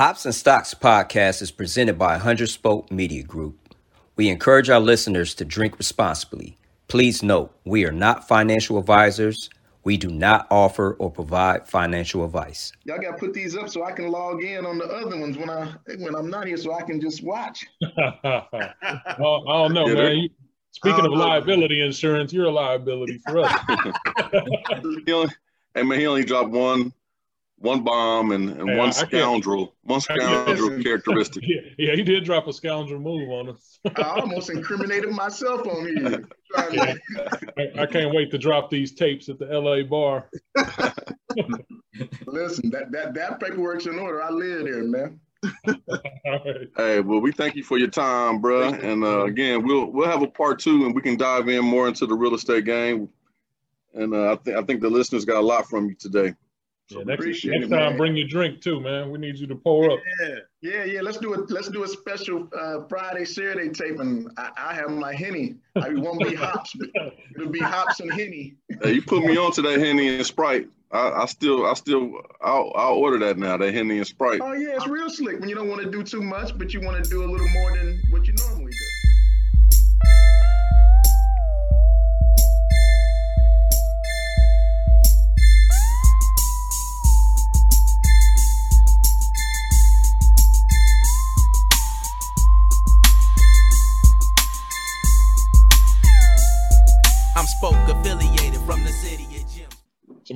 Hops and Stocks podcast is presented by 100 Spoke Media Group. We encourage our listeners to drink responsibly. Please note, we are not financial advisors. We do not offer or provide financial advice. Y'all got to put these up so I can log in on the other ones when I when I'm not here, so I can just watch. I don't know, man. You, speaking of liability insurance, you're a liability for us. he only, hey man, he only dropped one one bomb and, and hey, one scoundrel, one scoundrel characteristic. Yeah, yeah, he did drop a scoundrel move on us. I almost incriminated myself on here. Yeah. I, I, can't wait to drop these tapes at the LA bar. Listen, that that that paperwork's in order. I live there, man. right. Hey, well, we thank you for your time, bro. And uh, again, we'll we'll have a part two, and we can dive in more into the real estate game. And uh, I think I think the listeners got a lot from you today. Yeah, next, next it, time, bring your drink too, man. We need you to pour up. Yeah, yeah, yeah. Let's do it. Let's do a special uh, Friday Saturday taping. I, I have my henny. I won't be hops. It'll be hops and henny. Hey, you put me on to that henny and sprite. I, I still, I still, I'll, I'll order that now. That henny and sprite. Oh yeah, it's real slick when you don't want to do too much, but you want to do a little more than what you normally do.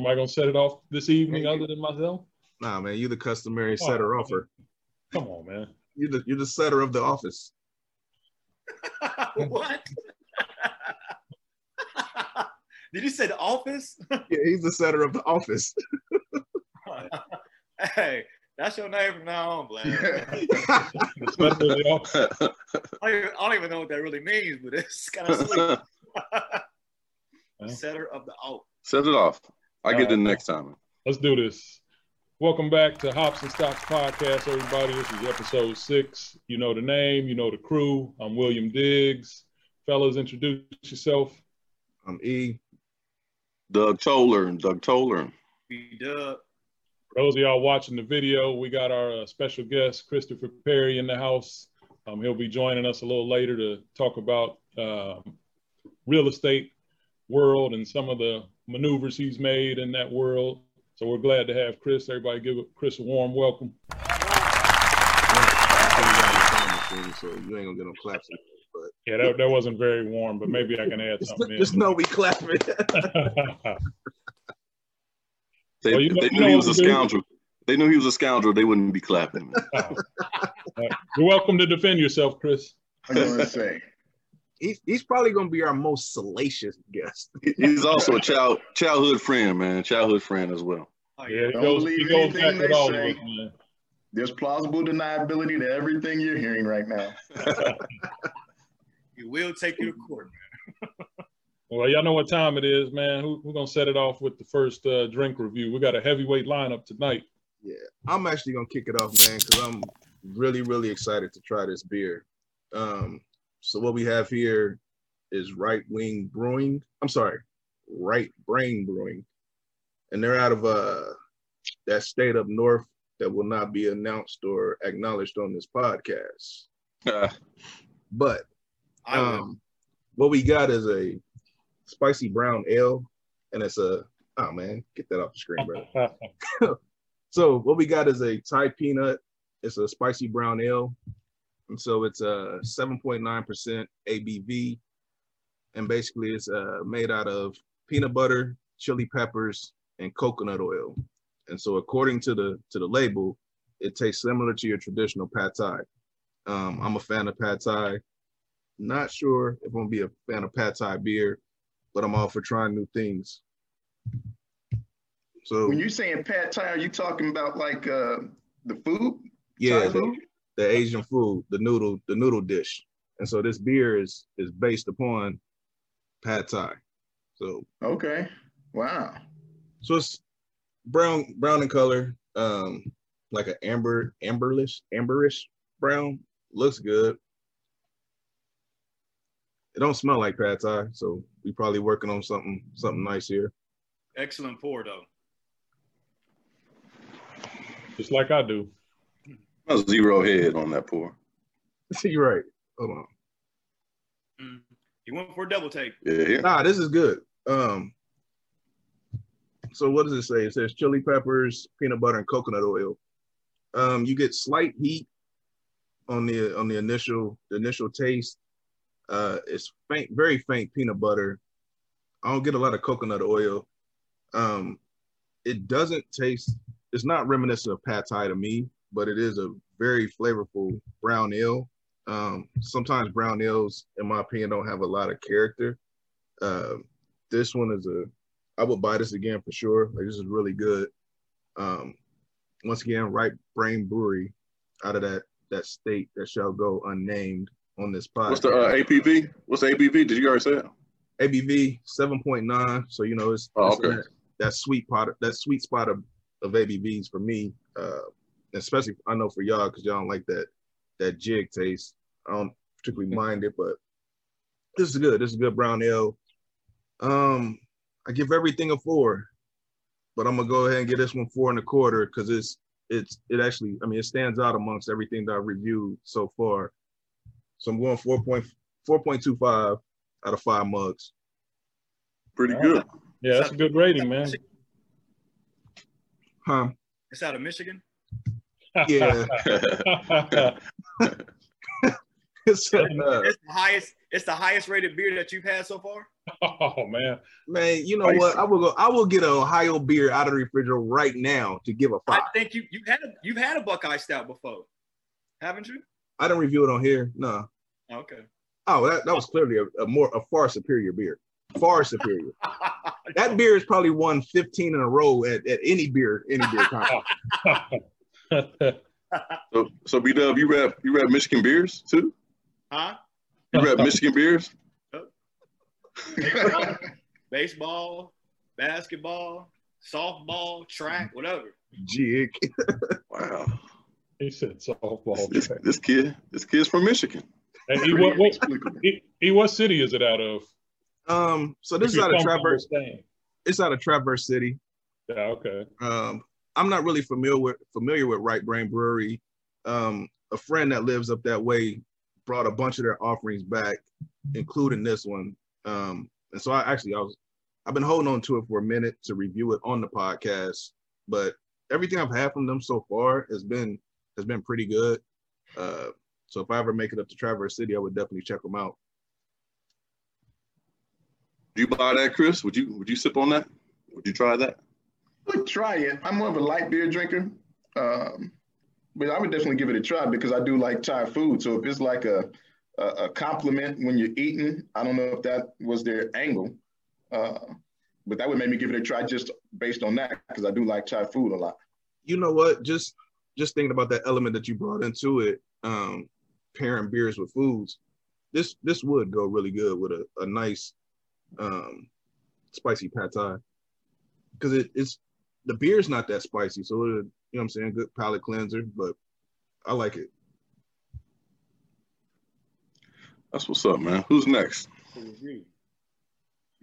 Somebody gonna set it off this evening other than myself? Nah, man, you the customary oh, setter offer. Come on, man. You're the you're the setter of the office. what? Did you say the office? yeah, he's the setter of the office. hey, that's your name from now on, Black. I, don't even, know what that really means, but it's kind of sweet. Setter of the office. Set it off. I get it next time. Let's do this. Welcome back to Hops and Stocks podcast, everybody. This is episode six. You know the name, you know the crew. I'm William Diggs. Fellas, introduce yourself. I'm E. Doug Toller. Doug Toller. E Dub. For those of y'all watching the video, we got our uh, special guest, Christopher Perry, in the house. Um, he'll be joining us a little later to talk about uh, real estate world and some of the maneuvers he's made in that world. So we're glad to have Chris. Everybody give Chris a warm welcome. So you ain't gonna get no claps. But yeah, that, that wasn't very warm, but maybe I can add something. just, just know we clapping. they, well, you know, they knew he was a scoundrel. They knew he was a scoundrel. They wouldn't be clapping. Oh. You're welcome to defend yourself, Chris. I'm gonna say he's, he's probably going to be our most salacious guest. he's also a child childhood friend, man. Childhood friend as well. Oh, yeah, Don't goes, believe anything they say. Us, There's plausible deniability to everything you're hearing right now. he will take you to court, man. well, y'all know what time it is, man. Who, we're gonna set it off with the first uh, drink review. We got a heavyweight lineup tonight. Yeah, I'm actually gonna kick it off, man, because I'm really, really excited to try this beer. Um, so what we have here is Right Wing Brewing. I'm sorry, Right Brain Brewing, and they're out of uh that state up north that will not be announced or acknowledged on this podcast. Uh, but um, what we got is a spicy brown ale, and it's a oh man, get that off the screen, bro. so what we got is a Thai peanut. It's a spicy brown ale. And so it's a 7.9% ABV. And basically it's uh, made out of peanut butter, chili peppers, and coconut oil. And so according to the to the label, it tastes similar to your traditional pad thai. Um, I'm a fan of pad thai. Not sure if I'm gonna be a fan of pad thai beer, but I'm all for trying new things. So when you're saying pad thai, are you talking about like uh, the food? Yeah? The Asian food, the noodle, the noodle dish. And so this beer is is based upon pad thai. So okay, wow. So it's brown brown in color, um, like an amber amberlish amberish brown. Looks good. It don't smell like pad thai, so we probably working on something something nice here. Excellent pour though. Just like I do. A zero head on that pour. See You're right. Hold on. Mm. He went for a double take. Yeah, yeah. Nah, this is good. Um, so what does it say? It says chili peppers, peanut butter, and coconut oil. Um, you get slight heat on the on the initial the initial taste. Uh, it's faint, very faint peanut butter. I don't get a lot of coconut oil. Um, it doesn't taste. It's not reminiscent of pad thai to me, but it is a very flavorful brown ale. Um, sometimes brown ales, in my opinion, don't have a lot of character. Uh, this one is a. I would buy this again for sure. Like this is really good. Um, once again, Right Brain Brewery, out of that that state that shall go unnamed on this podcast. What's the uh, ABV? What's the ABV? Did you already say it? ABV seven point nine. So you know it's, Oh, it's okay. that, that sweet pot, that sweet spot of, of ABVs for me. Uh, especially I know for y'all because y'all don't like that that jig taste. I don't particularly mind it, but this is good. This is good brown ale. Um, I give everything a four, but I'm gonna go ahead and give this one four and a quarter because it's it's it actually I mean it stands out amongst everything that I reviewed so far. So I'm going 4.4.25 out of five mugs. Pretty good. Yeah, that's a good rating, man. Huh? It's out of Michigan. Yeah. It's, uh, It's the highest. It's the highest rated beer that you've had so far. oh man. man, you know what? I will go. I will get a Ohio beer out of the refrigerator right now to give a five. I think you you've had a, you've had a Buckeye Stout before, haven't you? I didn't review it on here. No. Okay. Oh, that, that was clearly a, a more a far superior beer. Far superior. That beer has probably won 15 in a row at, at any beer any beer contest. So, so B Dub, you rap you rap Michigan beers too? huh? You rap Michigan beers? Baseball, basketball, softball, track, whatever. Jig. Wow. he said softball. This, this kid, this kid's from Michigan. And he, what, what, he, he, what city is it out of? Um, so this If is you're out of Traverse. staying. It's out of Traverse City. Yeah, okay. Um, I'm not really familiar with familiar with Right Brain Brewery. Um, a friend that lives up that way brought a bunch of their offerings back, including this one. Um, and so I actually I was I've been holding on to it for a minute to review it on the podcast, but everything I've had from them so far has been has been pretty good. Uh, so if I ever make it up to Traverse City, I would definitely check them out. Do you buy that, Chris? Would you would you sip on that? Would you try that? Would try it. I'm more of a light beer drinker, um, but I would definitely give it a try because I do like Thai food. So if it's like a a, a compliment when you're eating, I don't know if that was their angle, uh, but that would make me give it a try just based on that because I do like Thai food a lot. you know what? Just just thinking about that element that you brought into it, um, pairing beers with foods. This this would go really good with a, a nice um, spicy pad thai because it, it's the beer's not that spicy, so it, you know what I'm saying, good palate cleanser. But I like it. That's what's up, man. Who's next? You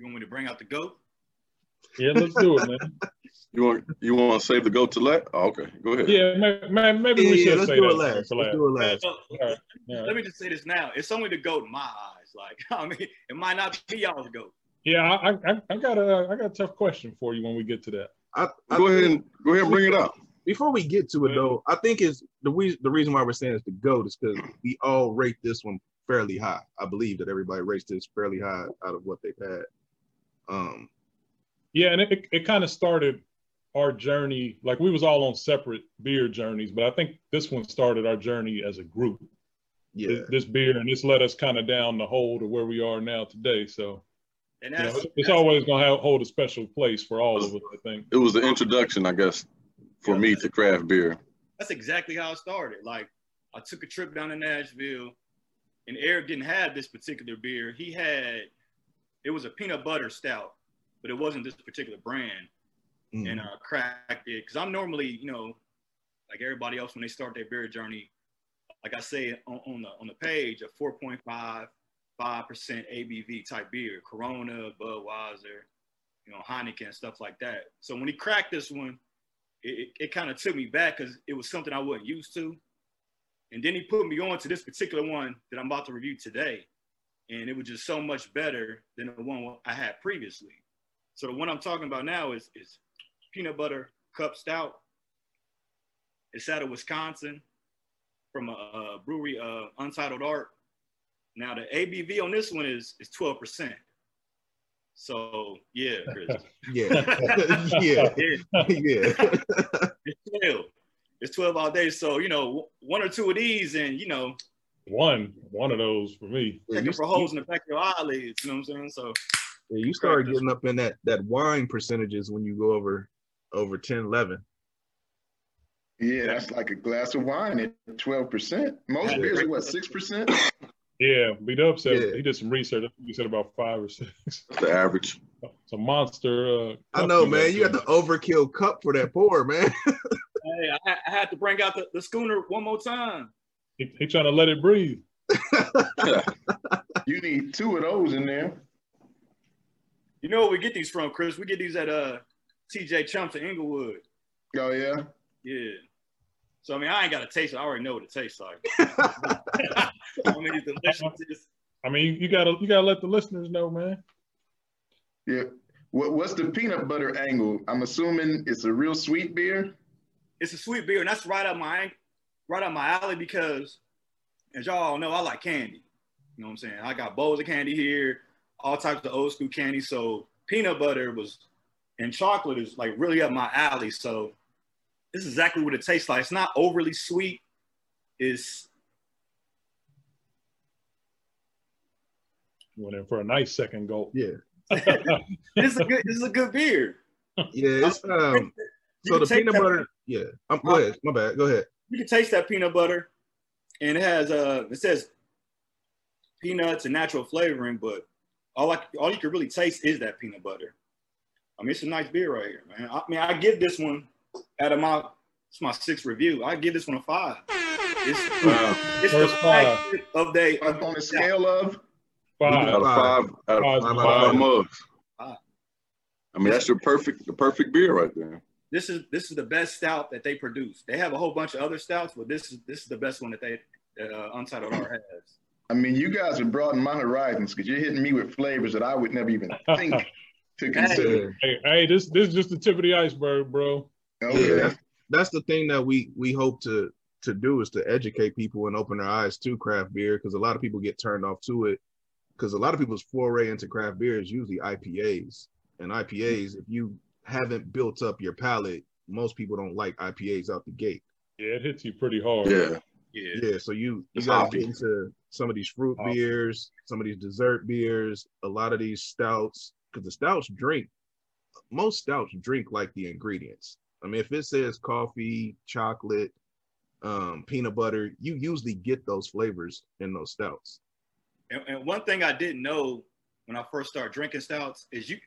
want me to bring out the goat? Yeah, let's do it, man. You want you want to save the goat to let? Oh, okay, go ahead. Yeah, may- may- maybe Yeah, we should let's say do that it last. for Let's do it last. All right. Let me just say this now. It's only the goat in my eyes. Like, I mean, it might not be y'all's goat. Yeah, I, I, I got a, I got a tough question for you when we get to that. I, I Go ahead and go ahead and bring it up. before we get to it though, I think is the we, the reason why we're saying it's the goat is because we all rate this one fairly high. I believe that everybody rates this fairly high out of what they've had. Um, Yeah, and it, it, it kind of started our journey. Like we was all on separate beer journeys, but I think this one started our journey as a group. yeah, This, this beer, and this led us kind of down the hole to where we are now today. So And you know, it's, it's that's- always going to hold a special place for all of us. I think. It was the introduction, I guess, for me to craft beer. that's exactly how it started. Like, I took a trip down to Nashville, and Eric didn't have this particular beer. He had, it was a peanut butter stout, but it wasn't this particular brand. Mm. and uh, cracked it because I'm normally, you know, like everybody else when they start their beer journey, like I say on, on the on the page, a 4.5 five percent ABV type beer, Corona, Budweiser, you know, Heineken, and stuff like that. So when he cracked this one, it, it, it kind of took me back because it was something I wasn't used to. And then he put me on to this particular one that I'm about to review today. And it was just so much better than the one I had previously. So the one I'm talking about now is, is peanut butter cup stout. It's out of Wisconsin from a, a brewery, uh, Untitled Art. Now the ABV on this one is is 12%. So yeah, Chris. yeah. yeah. Yeah. yeah. it's 12. It's 12 all day. So, you know, one or two of these and you know. One, one of those for me. Checking for holes in the back of your eyelids, you know what I'm saying? So yeah, you start getting up in that that wine percentages when you go over over 10, 11. Yeah, that's like a glass of wine at 12%. Most beers are what, 6%? Yeah, beat up said yeah. he did some research. He said about five or six. The average. It's a monster. Uh, I know, man. You got the overkill cup for that pour, man. hey, I, I, had to bring out the, the schooner one more time. He, he trying to let it breathe. you need two of those in there. You know where we get these from, Chris? We get these at uh TJ Chumps in Inglewood. Oh yeah. Yeah. So I mean, I ain't got to taste it. I already know what it tastes like. I mean, it's delicious. I mean, you gotta you gotta let the listeners know, man. Yeah. What, what's the peanut butter angle? I'm assuming it's a real sweet beer. It's a sweet beer, and that's right up my right up my alley because, as y'all know, I like candy. You know what I'm saying? I got bowls of candy here, all types of old school candy. So peanut butter was and chocolate is like really up my alley. So this is exactly what it tastes like. It's not overly sweet. It's went in for a nice second gulp. Yeah. this is a good this is a good beer. Yeah, it's um so the peanut butter. That, yeah. Um, go ahead. My bad. Go ahead. You can taste that peanut butter and it has uh it says peanuts and natural flavoring, but all I, all you can really taste is that peanut butter. I mean, it's a nice beer right here, man. I mean, I give this one out of my it's my sixth review. I give this one a five. It's, wow. it's the five of day on a scale of five out of five out of five, five mugs. I mean, that's your perfect the perfect beer right there. This is this is the best stout that they produce. They have a whole bunch of other stouts, but this is this is the best one that they that uh, Untitled Art has. I mean, you guys have broadened my horizons because you're hitting me with flavors that I would never even think to consider. Hey, hey, this this is just the tip of the iceberg, bro. Okay. Yeah, that's, that's the thing that we we hope to to do is to educate people and open their eyes to craft beer because a lot of people get turned off to it because a lot of people's foray into craft beer is usually IPAs and IPAs if you haven't built up your palate most people don't like IPAs out the gate. Yeah, it hits you pretty hard. Yeah. Yeah. Yeah, so you you got to get into some of these fruit beers, some of these dessert beers, a lot of these stouts because the stouts drink most stouts drink like the ingredients. I mean, if it says coffee, chocolate, um, peanut butter, you usually get those flavors in those stouts. And, and one thing I didn't know when I first started drinking stouts is you,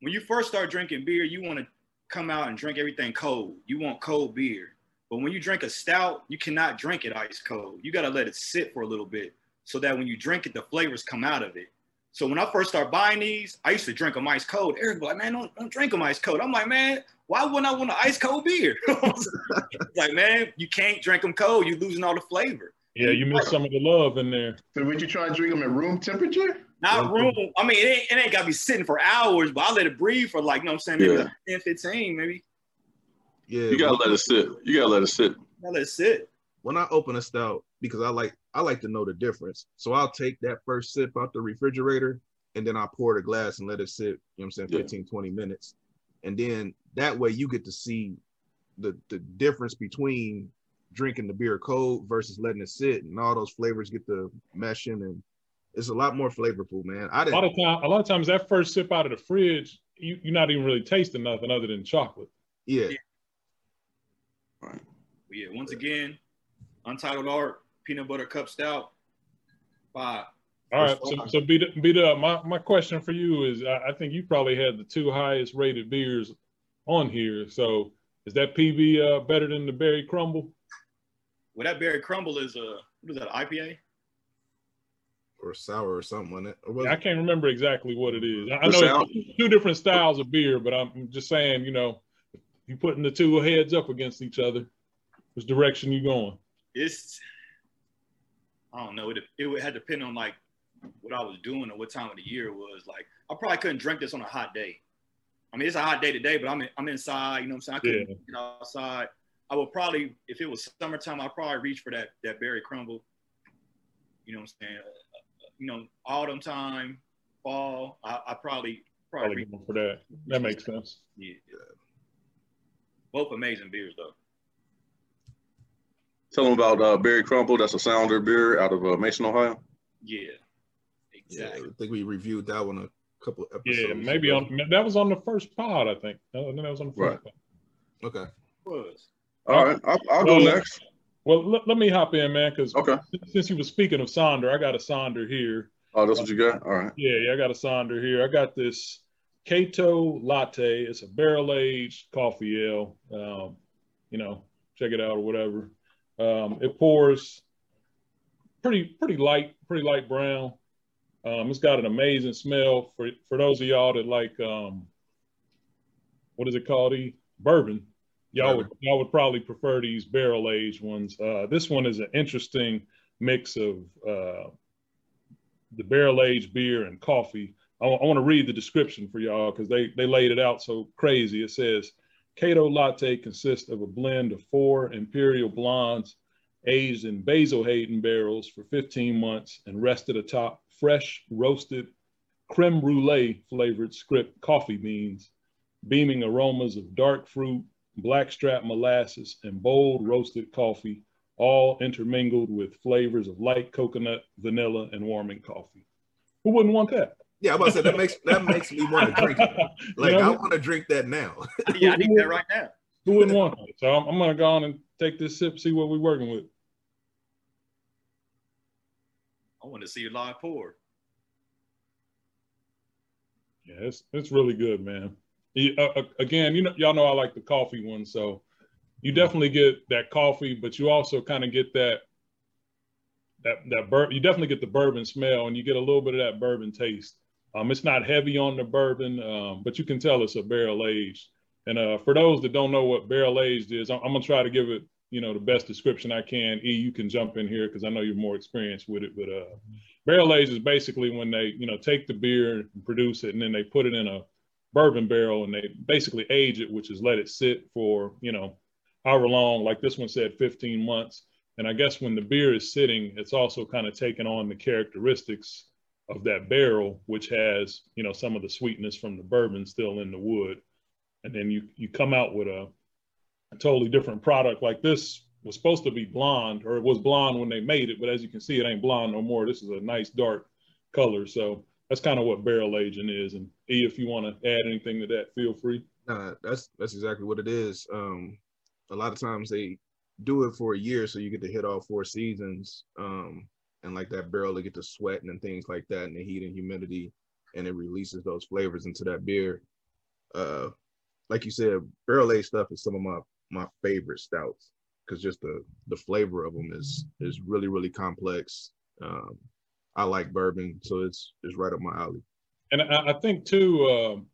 when you first start drinking beer, you want to come out and drink everything cold. You want cold beer. But when you drink a stout, you cannot drink it ice cold. You got to let it sit for a little bit so that when you drink it, the flavors come out of it. So when I first started buying these, I used to drink them ice cold. Eric was like, man, don't, don't drink them ice cold. I'm like, man, why wouldn't I want an ice cold beer? like, man, you can't drink them cold. You're losing all the flavor. Yeah, you miss some of the love in there. So would you try to drink them at room temperature? Not room. I mean, it ain't, it ain't got to be sitting for hours, but I let it breathe for like, you know what I'm saying, maybe yeah. like 10, 15, maybe. Yeah. You got to let it sit. You got to let it sit. Gotta let it sit. When I open a stout, because I like I like to know the difference. So I'll take that first sip out the refrigerator and then I pour the glass and let it sit, you know what I'm saying, 15, yeah. 20 minutes. And then that way you get to see the the difference between drinking the beer cold versus letting it sit and all those flavors get the meshing and it's a lot more flavorful, man. I didn't, a lot of time, a lot of times that first sip out of the fridge, you, you're not even really tasting nothing other than chocolate. Yeah. yeah. Right. yeah, once again, Untitled Art, peanut butter cup stout, five. All right, so, so beat it, beat up. My my question for you is, I, I, think you probably had the two highest rated beers on here. So is that PB uh, better than the Berry Crumble? Well, that Berry Crumble is a what is that IPA? Or sour or something on it. Or I can't remember exactly what it is. I, I know two different styles of beer, but I'm just saying, you know, you putting the two heads up against each other, which direction you going? It's I don't know. It it had to depend on like what I was doing or what time of the year it was. Like I probably couldn't drink this on a hot day. I mean, it's a hot day today, but I'm in, I'm inside. You know what I'm saying? I couldn't yeah. get outside. I would probably, if it was summertime, I'd probably reach for that that berry crumble. You know what I'm saying? Uh, you know, autumn time, fall. I, I probably probably, probably for that. That makes sense. Yeah. Both amazing beers though. Tell them about uh, Berry Crumble. That's a Sonder beer out of uh, Mason, Ohio. Yeah, exactly. Yeah, I think we reviewed that one a couple episodes. Yeah, maybe ago. on that was on the first pod. I think. I think that was on the first right. pod. Okay. Was. All right, I'll, I'll well, go next. Well, let, let me hop in, man, because okay. since you were speaking of Sonder, I got a Sonder here. Oh, that's what you got? All right. Yeah, yeah, I got a Sonder here. I got this Kato Latte. It's a barrel aged coffee ale. Um, you know, check it out or whatever. Um, it pours pretty pretty light, pretty light brown. Um, it's got an amazing smell for for those of y'all that like um, what is it called? The bourbon. Y'all would y'all would probably prefer these barrel aged ones. Uh, this one is an interesting mix of uh, the barrel aged beer and coffee. I, I want to read the description for y'all because they they laid it out so crazy. It says Kato Latte consists of a blend of four imperial blondes aged in Basil Hayden barrels for 15 months and rested atop fresh roasted creme brulee flavored script coffee beans, beaming aromas of dark fruit, blackstrap molasses, and bold roasted coffee, all intermingled with flavors of light coconut, vanilla, and warming coffee. Who wouldn't want that? Yeah, I'm about to say that makes that makes me want to drink it. Like you know, I want to drink that now. yeah, I need that right now. Who wouldn't want it? So I'm, I'm, gonna go on and take this sip, see what we're working with. I want to see your live pour. Yeah, it's it's really good, man. Uh, uh, again, you know, y'all know I like the coffee one, so you definitely get that coffee, but you also kind of get that that that bur- you definitely get the bourbon smell, and you get a little bit of that bourbon taste. Um, it's not heavy on the bourbon, um, but you can tell it's a barrel aged. And uh, for those that don't know what barrel aged is, I'm, I'm, gonna try to give it, you know, the best description I can. E, you can jump in here because I know you're more experienced with it. But uh, barrel aged is basically when they, you know, take the beer and produce it, and then they put it in a bourbon barrel and they basically age it, which is let it sit for, you know, however long. Like this one said, 15 months. And I guess when the beer is sitting, it's also kind of taking on the characteristics of that barrel, which has you know some of the sweetness from the bourbon still in the wood, and then you you come out with a, a totally different product. Like this was supposed to be blonde, or it was blonde when they made it, but as you can see, it ain't blonde no more. This is a nice dark color, so that's kind of what barrel aging is. And E, if you want to add anything to that, feel free. Nah, that's that's exactly what it is. Um, a lot of times they do it for a year, so you get to hit all four seasons. Um, and like that barrel to get to sweating and things like that and the heat and humidity and it releases those flavors into that beer uh like you said barrel aged stuff is some of my my favorite stouts because just the the flavor of them is is really really complex um i like bourbon so it's it's right up my alley and i, I think too um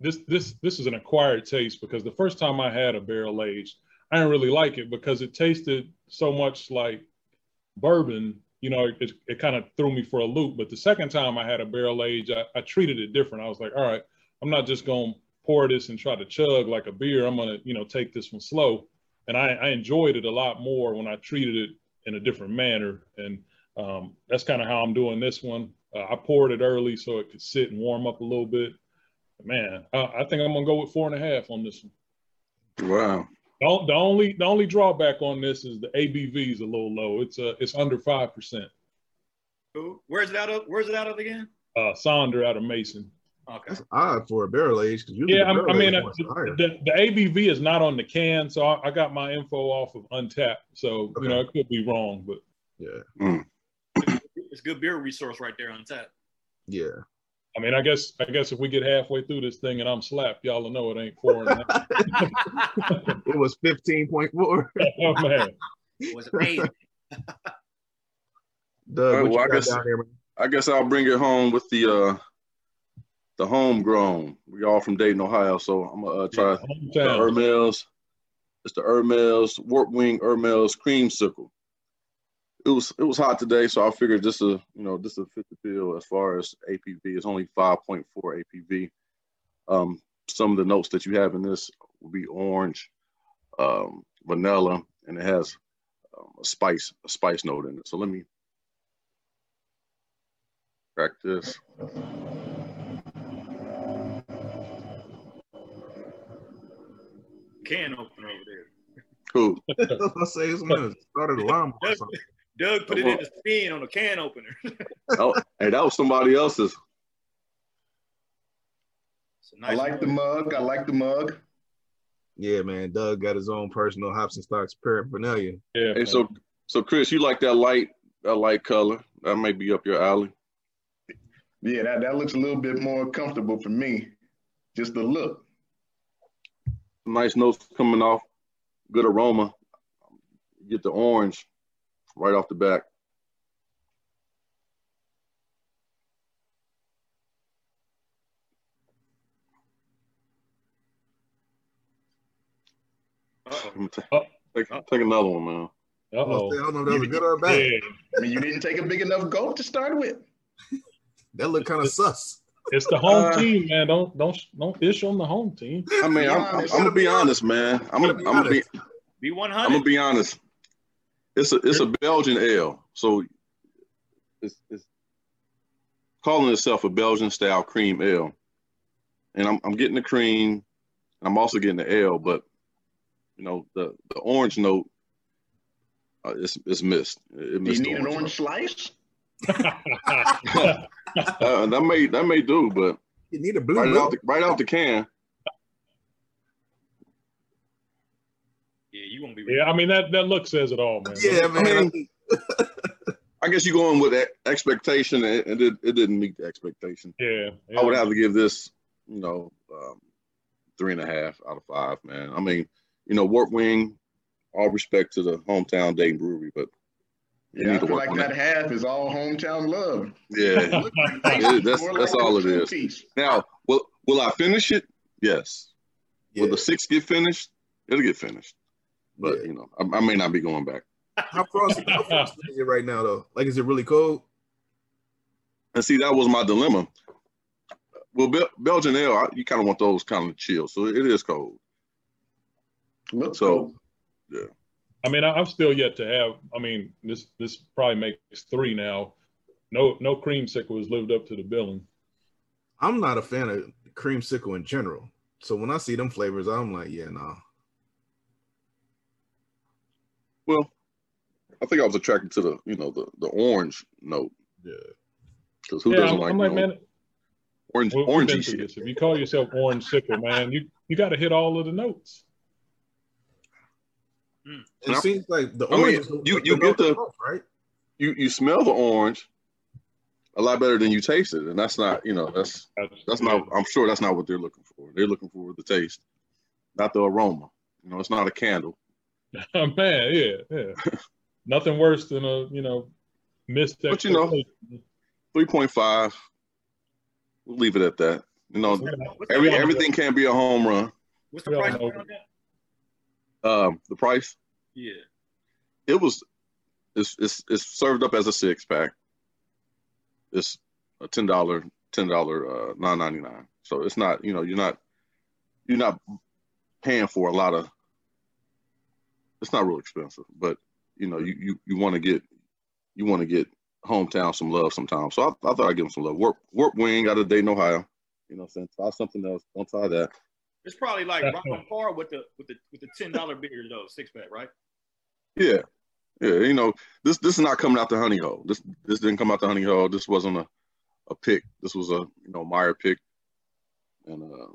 this this this is an acquired taste because the first time i had a barrel aged i didn't really like it because it tasted so much like bourbon you know, it, it kind of threw me for a loop. But the second time I had a barrel age, I, I treated it different. I was like, all right, I'm not just going to pour this and try to chug like a beer. I'm going to, you know, take this one slow. And I, I enjoyed it a lot more when I treated it in a different manner. And um, that's kind of how I'm doing this one. Uh, I poured it early so it could sit and warm up a little bit. Man, I, I think I'm going to go with four and a half on this one. Wow. The, the only the only drawback on this is the ABV is a little low. It's uh it's under five percent. Where's it out of? Where's it out of again? Uh, Sonder out of Mason. Okay. That's odd for a barrel age because yeah, I, I mean uh, the, the, ABV is not on the can, so I, I, got my info off of Untappd. So okay. you know it could be wrong, but yeah, mm. it's good beer resource right there Untappd. Yeah. I mean, I guess I guess if we get halfway through this thing and I'm slapped, y'all will know it ain't four. it was fifteen point four. oh man, it was amazing. Doug, right, well, I guess I guess I'll bring it home with the uh the homegrown. We all from Dayton, Ohio, so I'm gonna uh, try yeah, the Ermal's. It's the Ermal's Warp Wing Ermal's Creamsicle. it was it was hot today, so I figured just a you know just a fit the bill as far as ABV. It's only 5.4 ABV. Um, some of the notes that you have in this will be orange, um, vanilla, and it has um, a spice a spice note in it. So let me crack this. Can opener over there. Cool. I say somebody started a alarm or Doug, something. Doug put it in the spin on a can opener. oh, hey, that was somebody else's. Nice I like the mug. I like the mug. Yeah, man. Doug got his own personal hops and stocks paraphernalia. Yeah. Hey, so so Chris, you like that light that light color? That may be up your alley. Yeah, that, that looks a little bit more comfortable for me. Just the look. Nice notes coming off. Good aroma. Get the orange right off the back. Uh-oh. Take, take, take another one, man. Uh I oh. don't know if that was good or bad. Yeah. I mean, you didn't take a big enough gulp to start with. That looked kind of sus. It's the home Uh, team, man. Don't don't don't fish on the home team. I mean, I'm, I'm, I'm gonna be honest, man. I'm gonna, I'm gonna be, Be 100. I'm gonna be honest. It's a, it's a Belgian ale, so it's, it's calling itself a Belgian style cream ale, and I'm, I'm getting the cream, and I'm also getting the ale, but you know the the orange note, uh, it's it's missed. It Do you need an orange orange slice? note. Uh, that may that may do, but You need a blue right milk. out the right out the can, Yeah, you won't be. yeah, I mean that that look says it all, man. Yeah, man. I mean- I guess you go in with that expectation, and it, it, it didn't meet the expectation. Yeah. yeah. I would have to give this, you know, um, three and a half out of five, man. I mean, you know, Warp Wing, all respect to the hometown Dayton Brewery, but you Yeah, I need to feel work like that that. half is all hometown love. Yeah. Look Yeah, that's- more that's like all it is. it true is. piece. now, will will I finish it? Yes. Yeah. Will the six get finished? It'll get finished. But Yeah. you know, I, I may not be going back. How frosty, how frosty is it right now, though? Like, is it really cold? And see, that was my dilemma. Well, Bel- Belgian ale, I, you kind of want those kind of chill, so it is cold. Look So- so. I mean, I, I'm still yet to have. I mean, this this probably makes three now. No no creamsicle has lived up to the billing. I'm not a fan of creamsicle in general. So when I see them flavors, I'm like, yeah, nah. Well, I think I was attracted to the, you know, the the orange note. Yeah. Because who yeah, doesn't I'm, like, I'm you like, man, orange we- orangey shit? this. If you call yourself orange sickle, man, you you got to hit all of the notes. It seems like the I mean, orange you- you get the- most, right? You you smell the orange a lot better than you taste it, and that's not, you know, that's That's, that's not. I'm sure that's not what they're looking for. They're looking for the taste, not the aroma. You know, it's not a candle. Oh, man, yeah, yeah. Nothing worse than a you know missed But, you know. Three point five. We'll leave it at that. You know, every everything can't be a home run. what's the price point on that? Um, the price Yeah. it was it's it's it's served up as a six pack. It's a ten dollar ten dollar uh nine ninety nine. So it's not you know you're not you're not paying for a lot of. It's not real expensive, but you know you you, you want to get you want to get hometown some love sometimes. So I, I thought I'd give them some love. Warp Warp Wing out of Dayton, Ohio. You know, what I'm saying try something else. Don't try that. It's probably like right on par with the with the with the ten dollar beer though, six pack, right? Yeah, yeah. You know, this this is not coming out the honey hole. This this didn't come out the honey hole. This wasn't a, a pick. This was a you know Meijer pick, and uh,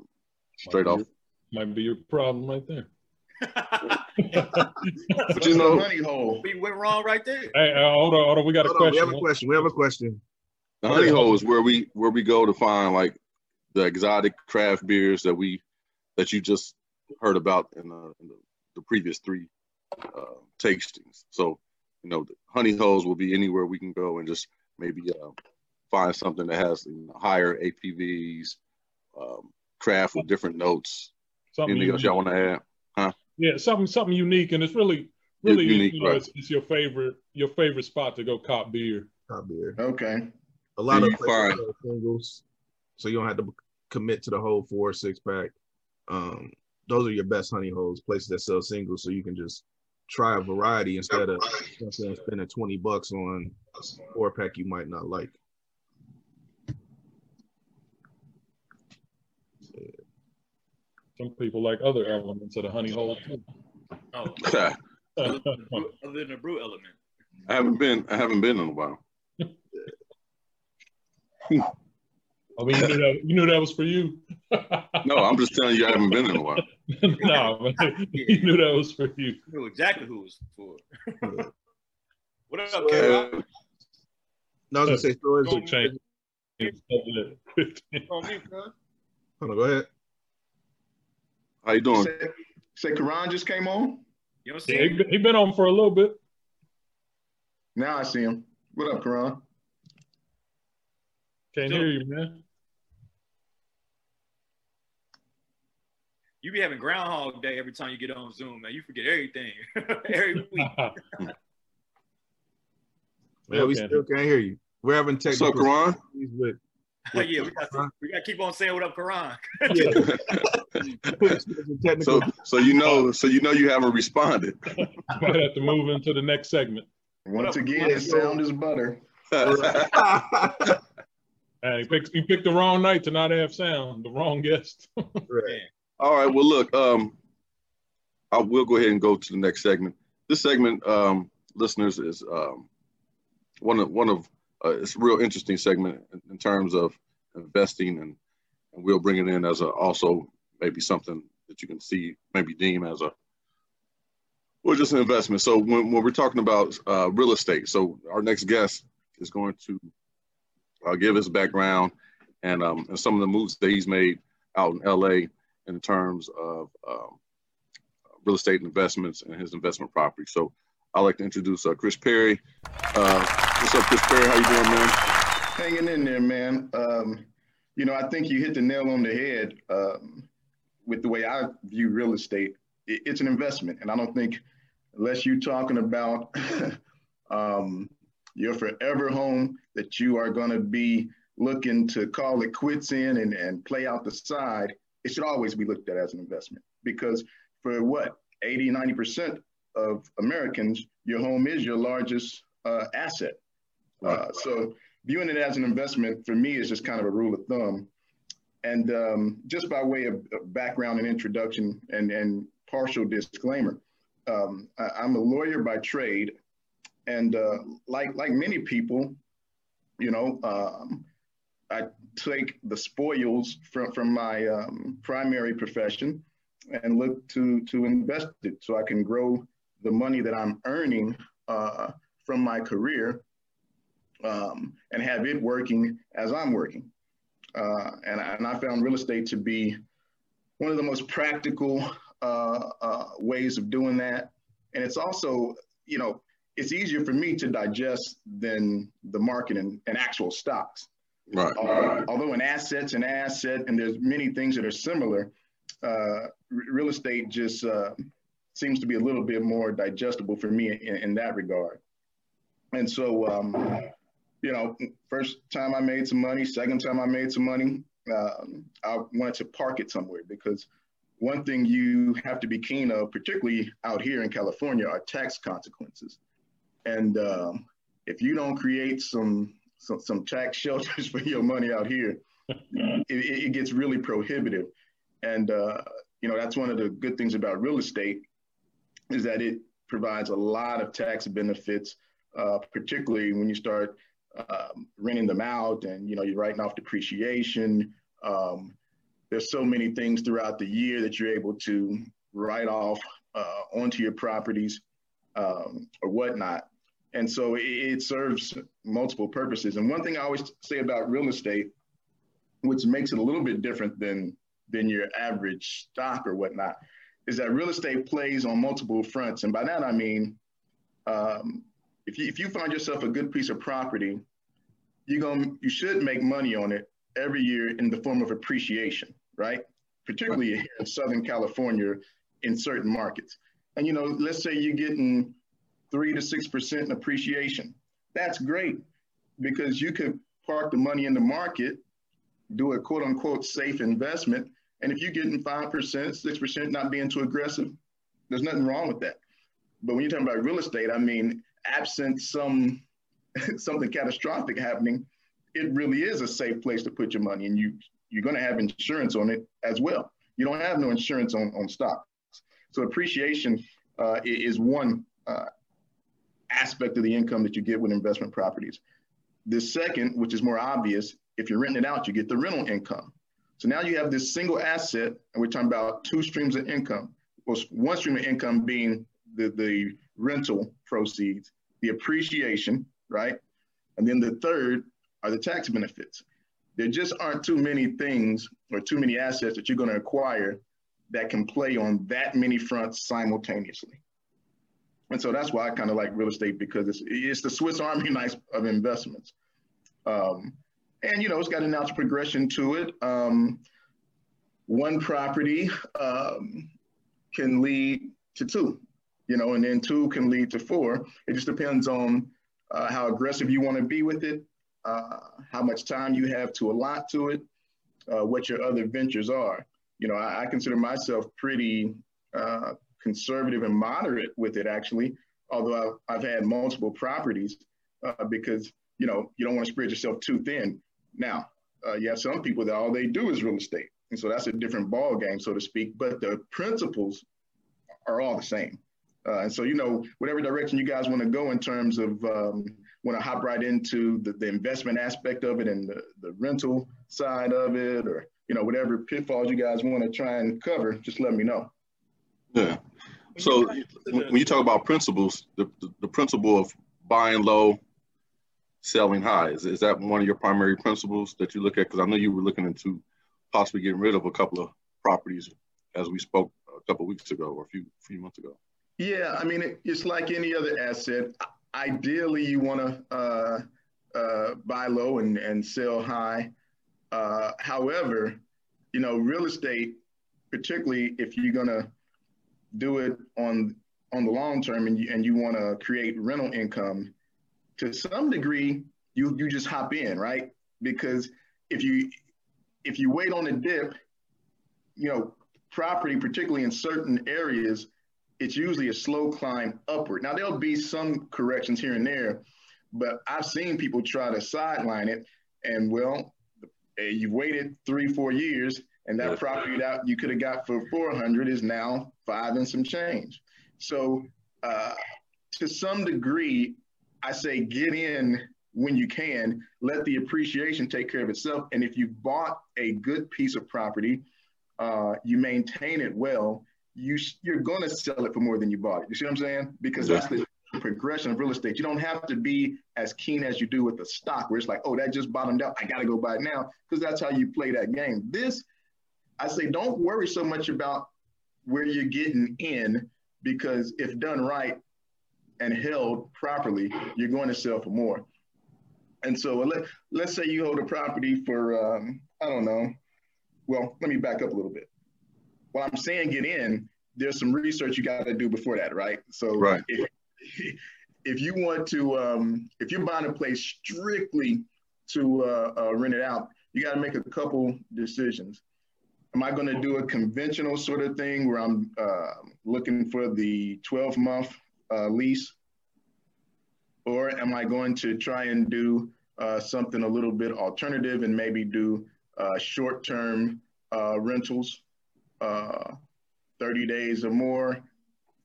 straight Might off. your- might be your problem right there. But you know, money hole. we went wrong right there. Hey, uh, hold on, hold on. We got a Hold on, we have a question. We have a question. the honey hole is where we where we go to find like the exotic craft beers that we that you just heard about in, the, in the, the previous three uh, tastings. So you know, the honey holes will be anywhere we can go and just maybe uh, find something that has you know, higher ABVs, um, craft with different notes. Something Anything else y'all want to add? Yeah, something something unique, and it's really really, unique, you know, right. it's, it's, your favorite your favorite spot to go cop beer. Cop beer. Okay. A lot of singles, so you don't have to commit to the whole four six pack. Um, those are your best honey holes, places that sell singles, so you can just try a variety instead of spending 20 bucks on a four pack you might not like. Some people like other elements of the honey hole too. Oh. other than the brew element. I haven't been. I haven't been in a while. I mean, you knew, that, you knew that was for you. no, I'm just telling you, I haven't been in a while. no, you knew that was for you. You knew exactly who it was for. what up, so, Kevin? Uh, no, I was gonna say stories. Don't change. Hold on, go ahead. How you doing? Say, say Karan just came on. You know yeah, he, he been on for a little bit. Now I see him. What up, Karan? Can't hear you, man. You be having Groundhog Day every time you get on Zoom, man. You forget everything every week. yeah, we still can't hear you. We're having technical. So, Karan? With, with yeah, we got, to, we got to keep on saying what up, Karan. so, so you know, so you know, you haven't responded. Might have to move into the next segment. Once again, sound is butter. he picked he picked the wrong night to not have sound, the wrong guest. right. All right. Well, look, um, I will go ahead and go to the next segment. This segment, um, listeners, is um, one of one of uh, it's a real interesting segment in, terms of investing, and and we'll bring it in as a also maybe something that you can see maybe deem as a well just an investment. So when, when we're talking about uh, real estate, so our next guest is going to uh, give his background and um, and some of the moves that he's made out in LA in terms of um, real estate investments and his investment property. So I'd like to introduce uh, Chris Perry. Uh, what's up, Chris Perry? How you doing, man? Hanging in there, man. Um, you know, I think you hit the nail on the head um, with the way I view real estate. It, it's an investment, and I don't think unless you're talking about um, your forever home that you are going to be looking to call it quits in and, and play out the side it should always be looked at as an investment because for what 80 90% of americans your home is your largest uh, asset. Uh, so viewing it as an investment for me is just kind of a rule of thumb. And um, just by way of background and introduction and, and partial disclaimer um, I, am a lawyer by trade. And uh, like like many people you know um, I take the spoils from, from my um, primary profession and look to, to invest it so I can grow the money that I'm earning uh, from my career um, and have it working as I'm working. Uh, and, and I found real estate to be one of the most practical uh, uh ways of doing that. And it's also, you know, it's easier for me to digest than the market and, and actual stocks. Right. Uh, although in assets an asset, and there's many things that are similar, uh, real estate just uh, seems to be a little bit more digestible for me in, in that regard. And so, um, you know, first time I made some money, second time I made some money, um, I wanted to park it somewhere because one thing you have to be keen of, particularly out here in California, are tax consequences. And um, if you don't create some some, some tax shelters for your money out here, it, it, gets really prohibitive. And, uh, you know, that's one of the good things about real estate is that it provides a lot of tax benefits, uh, particularly when you start um, renting them out and, you know, you're writing off depreciation. Um, there's so many things throughout the year that you're able to write off uh, onto your properties um, or whatnot. And so it, it serves multiple purposes. And one thing I always say about real estate, which makes it a little bit different than than your average stock or whatnot, is that real estate plays on multiple fronts. And by that I mean, um, if you if you find yourself a good piece of property, you going you should make money on it every year in the form of appreciation, right? Particularly here in Southern California, in certain markets. And you know, let's say you're getting three to six percent in appreciation. That's great because you could park the money in the market, do a quote unquote safe investment, and if you're getting five percent, six percent, not being too aggressive, there's nothing wrong with that. But when you're talking about real estate, I mean, absent some something catastrophic happening, it really is a safe place to put your money, and you you're going to have insurance on it as well. You don't have no insurance on on stocks, so appreciation uh, is one uh, aspect of the income that you get with investment properties. The second, which is more obvious, if you're renting it out, you get the rental income. So now you have this single asset, and we're talking about two streams of income. One stream of income being the, the rental proceeds, the appreciation, right? And then the third are the tax benefits. There just aren't too many things or too many assets that you're going to acquire that can play on that many fronts simultaneously. And so that's why I kind of like real estate because it's, it's the Swiss Army knife of investments. Um, and, you know, it's got a natural progression to it. Um, one property um, can lead to two, you know, and then two can lead to four. It just depends on uh, how aggressive you want to be with it, uh, how much time you have to allot to it, uh, what your other ventures are. You know, I, I consider myself pretty uh, conservative and moderate with it, actually, although I've, I've had multiple properties uh, because, you know, you don't want to spread yourself too thin. Now, uh, you have some people that all they do is real estate. And so that's a different ball game, so to speak. But the principles are all the same. Uh, and so, you know, whatever direction you guys want to go in terms of um, want to hop right into the, the investment aspect of it and the, the rental side of it, or, you know, whatever pitfalls you guys want to try and cover, just let me know. Yeah. So when you talk about principles, the, the, the principle of buying low, selling high, is, is that one of your primary principles that you look at? Because I know you were looking into possibly getting rid of a couple of properties as we spoke a couple of weeks ago or a few few months ago. Yeah, I mean, it, it's like any other asset. Ideally, you want to uh, uh, buy low and, and sell high. Uh, however, you know, real estate, particularly if you're going to do it on on the long term and you, and you want to create rental income, to some degree, you you just hop in, right? Because if you if you wait on a dip, you know, property, particularly in certain areas, it's usually a slow climb upward. Now there'll be some corrections here and there, but I've seen people try to sideline it, and well, you've waited three, four years, and that property that you could have got for 400 is now five and some change. So uh, to some degree, I say get in when you can, let the appreciation take care of itself. And if you bought a good piece of property, uh, you maintain it well, you you're going to sell it for more than you bought it. You see what I'm saying? Because that's the progression of real estate. You don't have to be as keen as you do with the stock, where it's like, oh, that just bottomed out. I got to go buy it now, because that's how you play that game. This, I say, don't worry so much about where you're getting in, because if done right and held properly, you're going to sell for more. And so let, let's say you hold a property for, um, I don't know, well, let me back up a little bit. While I'm saying get in, there's some research you got to do before that, right? So right. If, if you want to, um, if you're buying a place strictly to uh, uh, rent it out, you got to make a couple decisions. Am I going to do a conventional sort of thing where I'm uh, looking for the 12 month uh, lease? Or am I going to try and do uh, something a little bit alternative and maybe do uh, short term rentals, 30 days or more,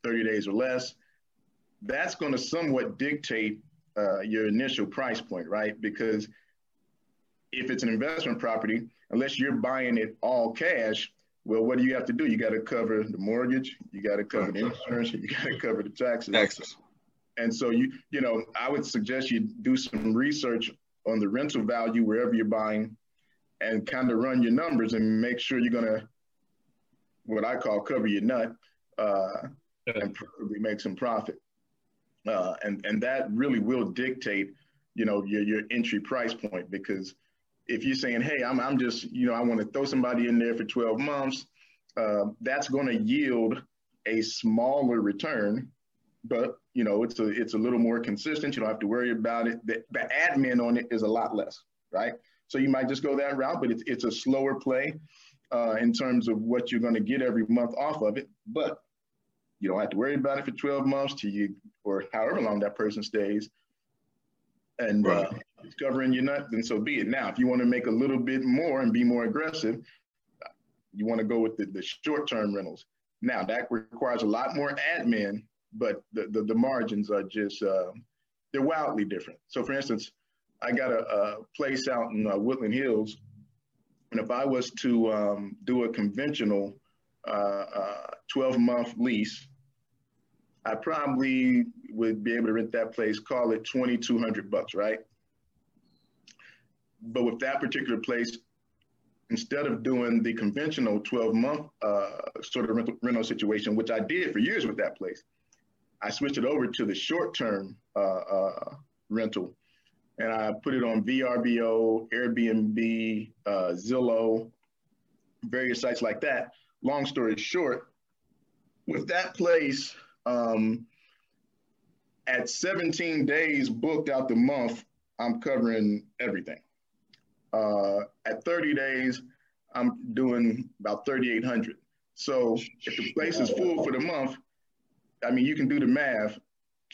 30 days or less? that's going to somewhat dictate uh, your initial price point, right? Because if it's an investment property, unless you're buying it all cash, well, what do you have to do? You got to cover the mortgage, you got to cover the insurance, you got to cover the taxes. Taxes. And so you, you know, I would suggest you do some research on the rental value wherever you're buying, and kind of run your numbers and make sure you're going to, what I call cover your nut, uh, and probably make some profit. Uh, and and that really will dictate, you know, your your entry price point because if you're saying, hey, I'm I'm just you know I want to throw somebody in there for 12 months, uh, that's going to yield a smaller return, but you know it's a it's a little more consistent. You don't have to worry about it. The, the admin on it is a lot less, right? So you might just go that route, but it's it's a slower play uh, in terms of what you're going to get every month off of it. But you don't have to worry about it for 12 months to you or however long that person stays. And right. uh, covering your nut, then so be it. Now, if you want to make a little bit more and be more aggressive, you want to go with the, the short-term rentals. Now that requires a lot more admin, but the, the, the margins are just, uh, they're wildly different. So for instance, I got a, a place out in uh, Woodland Hills, and if I was to um, do a conventional 12-month uh, uh, lease, I probably would be able to rent that place, call it 2,200 bucks, right? But with that particular place, instead of doing the conventional 12 month uh, sort of rental, rental, situation, which I did for years with that place, I switched it over to the short term uh, uh, rental. And I put it on VRBO, Airbnb, uh, Zillow, various sites like that. Long story short, with that place, um, at 17 days booked out the month, I'm covering everything. Uh, at 30 days, I'm doing about 3,800. So if the place is full for the month, I mean, you can do the math.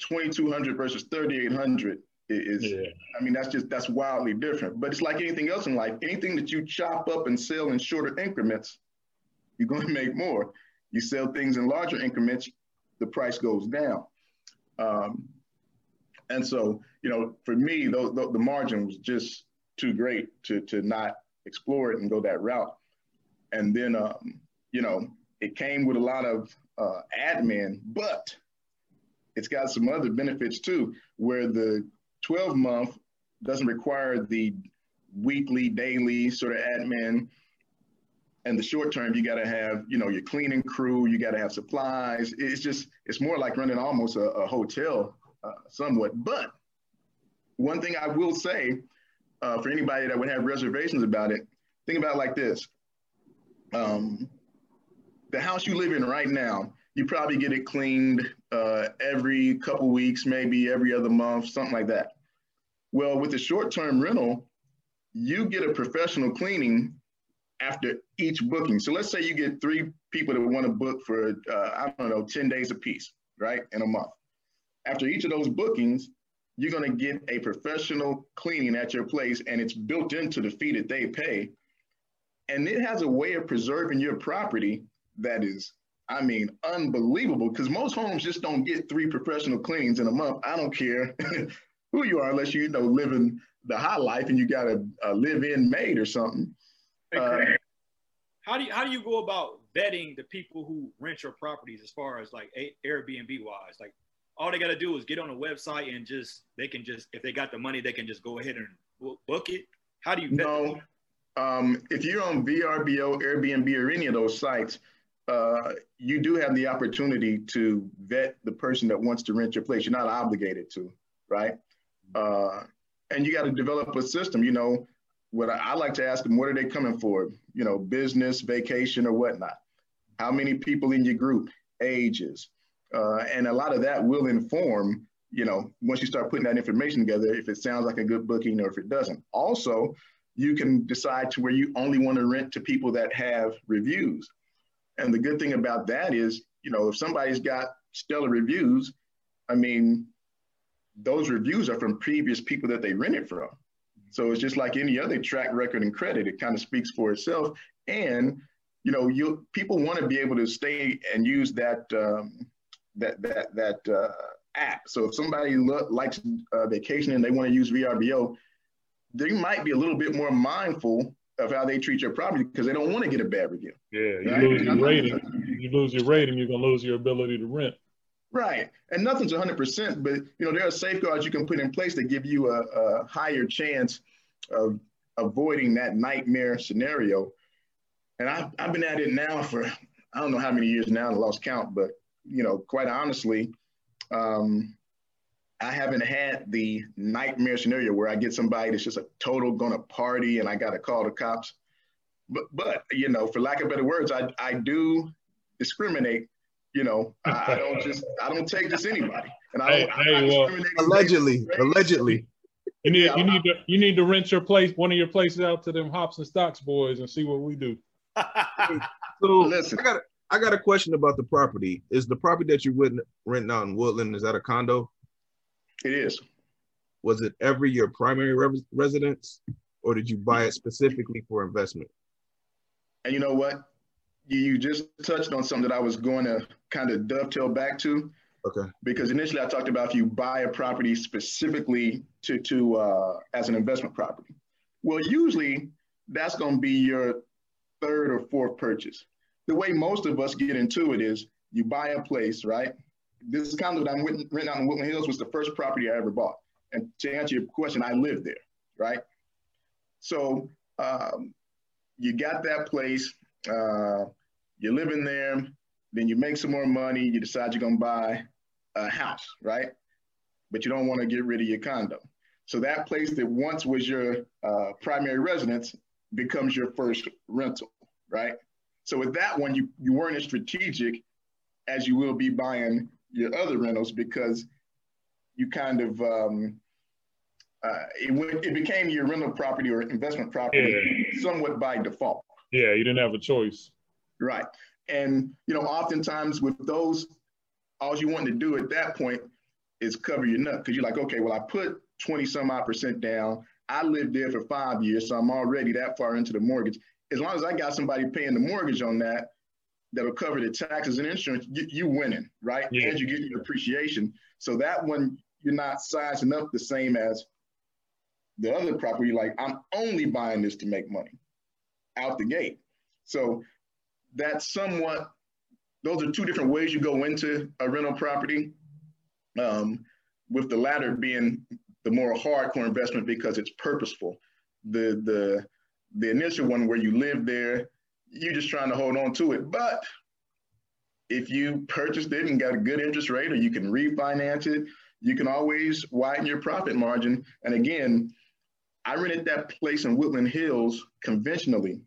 2,200 versus 3,800 is, yeah. I mean, that's just, that's wildly different. But it's like anything else in life. Anything that you chop up and sell in shorter increments, you're going to make more. You sell things in larger increments, the price goes down. Um, and so, you know, for me, the, the, the margin was just too great to, to not explore it and go that route. And then, um, you know, it came with a lot of uh, admin, but it's got some other benefits too, where the 12 month doesn't require the weekly, daily sort of admin. And the short term you got to have you know your cleaning crew you got to have supplies. It's just it's more like running almost a, a hotel uh, somewhat. But one thing i will say uh, for anybody that would have reservations about it think about like this um, the house you live in right now you probably get it cleaned uh, every couple weeks maybe every other month something like that well with the short-term rental you get a professional cleaning after each booking. So let's say you get three people that want to book for, uh, I don't know, 10 days a piece, right, in a month. After each of those bookings, you're going to get a professional cleaning at your place, and it's built into the fee that they pay. And it has a way of preserving your property that is, I mean, unbelievable because most homes just don't get three professional cleanings in a month. I don't care who you are, unless you, you know living the high life and you got a, a live-in maid or something. Uh, how do you how do you go about vetting the people who rent your properties as far as like Airbnb wise? Like all they got to do is get on a website and just they can just if they got the money they can just go ahead and book it. How do you know? Um, if you're on VRBO, Airbnb, or any of those sites, uh, you do have the opportunity to vet the person that wants to rent your place. You're not obligated to, right? Uh, and you got to develop a system. You know, what I, I, like to ask them, what are they coming for? You know, business, vacation, or whatnot. How many people in your group, ages, uh, and a lot of that will inform. You know, once you start putting that information together, if it sounds like a good booking or if it doesn't. Also, you can decide to where you only want to rent to people that have reviews. And the good thing about that is, you know, if somebody's got stellar reviews, I mean, those reviews are from previous people that they rented from. So it's just like any other track record and credit. It kind of speaks for itself. And you know, you people want to be able to stay and use that um, that that that uh, app. So if somebody lo- likes uh, vacation and they want to use VRBO, they might be a little bit more mindful of how they treat your property because they don't want to get a bad review. Yeah, you right? lose your rating. You lose your rating, you're gonna lose your ability to rent. Right. And nothing's 100%, but you know, there are safeguards you can put in place to give you a, a higher chance of avoiding that nightmare scenario. And I've, I've been at it now for, I don't know how many years now, I lost count, but you know, quite honestly, um, I haven't had the nightmare scenario where I get somebody that's just a total gonna party and I got to call the cops. But, but, you know, for lack of better words, I, I do discriminate You know, I, I don't just I don't take just anybody. And I don't, hey, hey, well, allegedly, allegedly. You need yeah, you need to you need to rent your place, one of your places out to them hops and stocks boys and see what we do. so listen, I got a, I got a question about the property. Is the property that you're renting out in Woodland is that a condo? It is. Was it ever your primary re- residence, or did you buy it specifically for investment? And you know what? You, you just touched on something that I was going to kind of dovetail back to. Okay. Because initially I talked about if you buy a property specifically to to uh, as an investment property. Well, usually that's going to be your third or fourth purchase. The way most of us get into it is you buy a place, right? This condo that I'm renting out in Woodland Hills was the first property I ever bought. And to answer your question, I lived there, right? So um, you got that place, uh, you're living there, then you make some more money, you decide you're gonna buy a house, right? But you don't wanna get rid of your condo. So that place that once was your uh, primary residence becomes your first rental, right? So with that one, you, you weren't as strategic as you will be buying your other rentals because you kind of um, uh, it went, it became your rental property or investment property yeah. somewhat by default. Yeah, you didn't have a choice. Right. And, you know, oftentimes with those, all you want to do at that point is cover your nut because you're like, okay, well, I put 20 some odd percent down. I lived there for five years, so I'm already that far into the mortgage. As long as I got somebody paying the mortgage on that, that'll cover the taxes and insurance, you, you winning, right? Yeah. And you get your appreciation. So that one, you're not sizing up the same as the other property. Like, I'm only buying this to make money out the gate. So that's somewhat, those are two different ways you go into a rental property. Um, with the latter being the more hardcore investment because it's purposeful. The the the initial one where you live there, you're just trying to hold on to it. But if you purchased it and got a good interest rate, or you can refinance it, you can always widen your profit margin. And again, I rented that place in Woodland Hills conventionally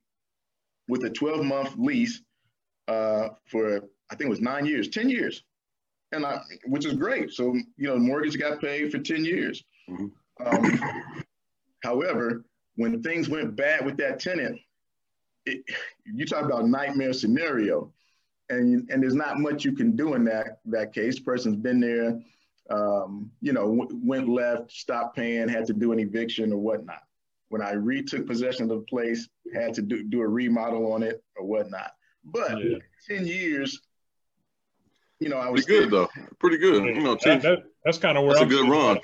with a 12 month lease uh, for, I think it was nine years, 10 years. And I, which is great. So, you know, the mortgage got paid for 10 years. Mm-hmm. Um, however, when things went bad with that tenant, it, you talk about nightmare scenario, and and there's not much you can do in that that case. Person's been there, um, you know, w- went left, stopped paying, had to do an eviction or whatnot. When I retook possession of the place, had to do, do a remodel on it or whatnot. But yeah. ten years, you know, I was pretty good though. Pretty good. You know, 10, that, that, that's kind of where that's I'm a good run.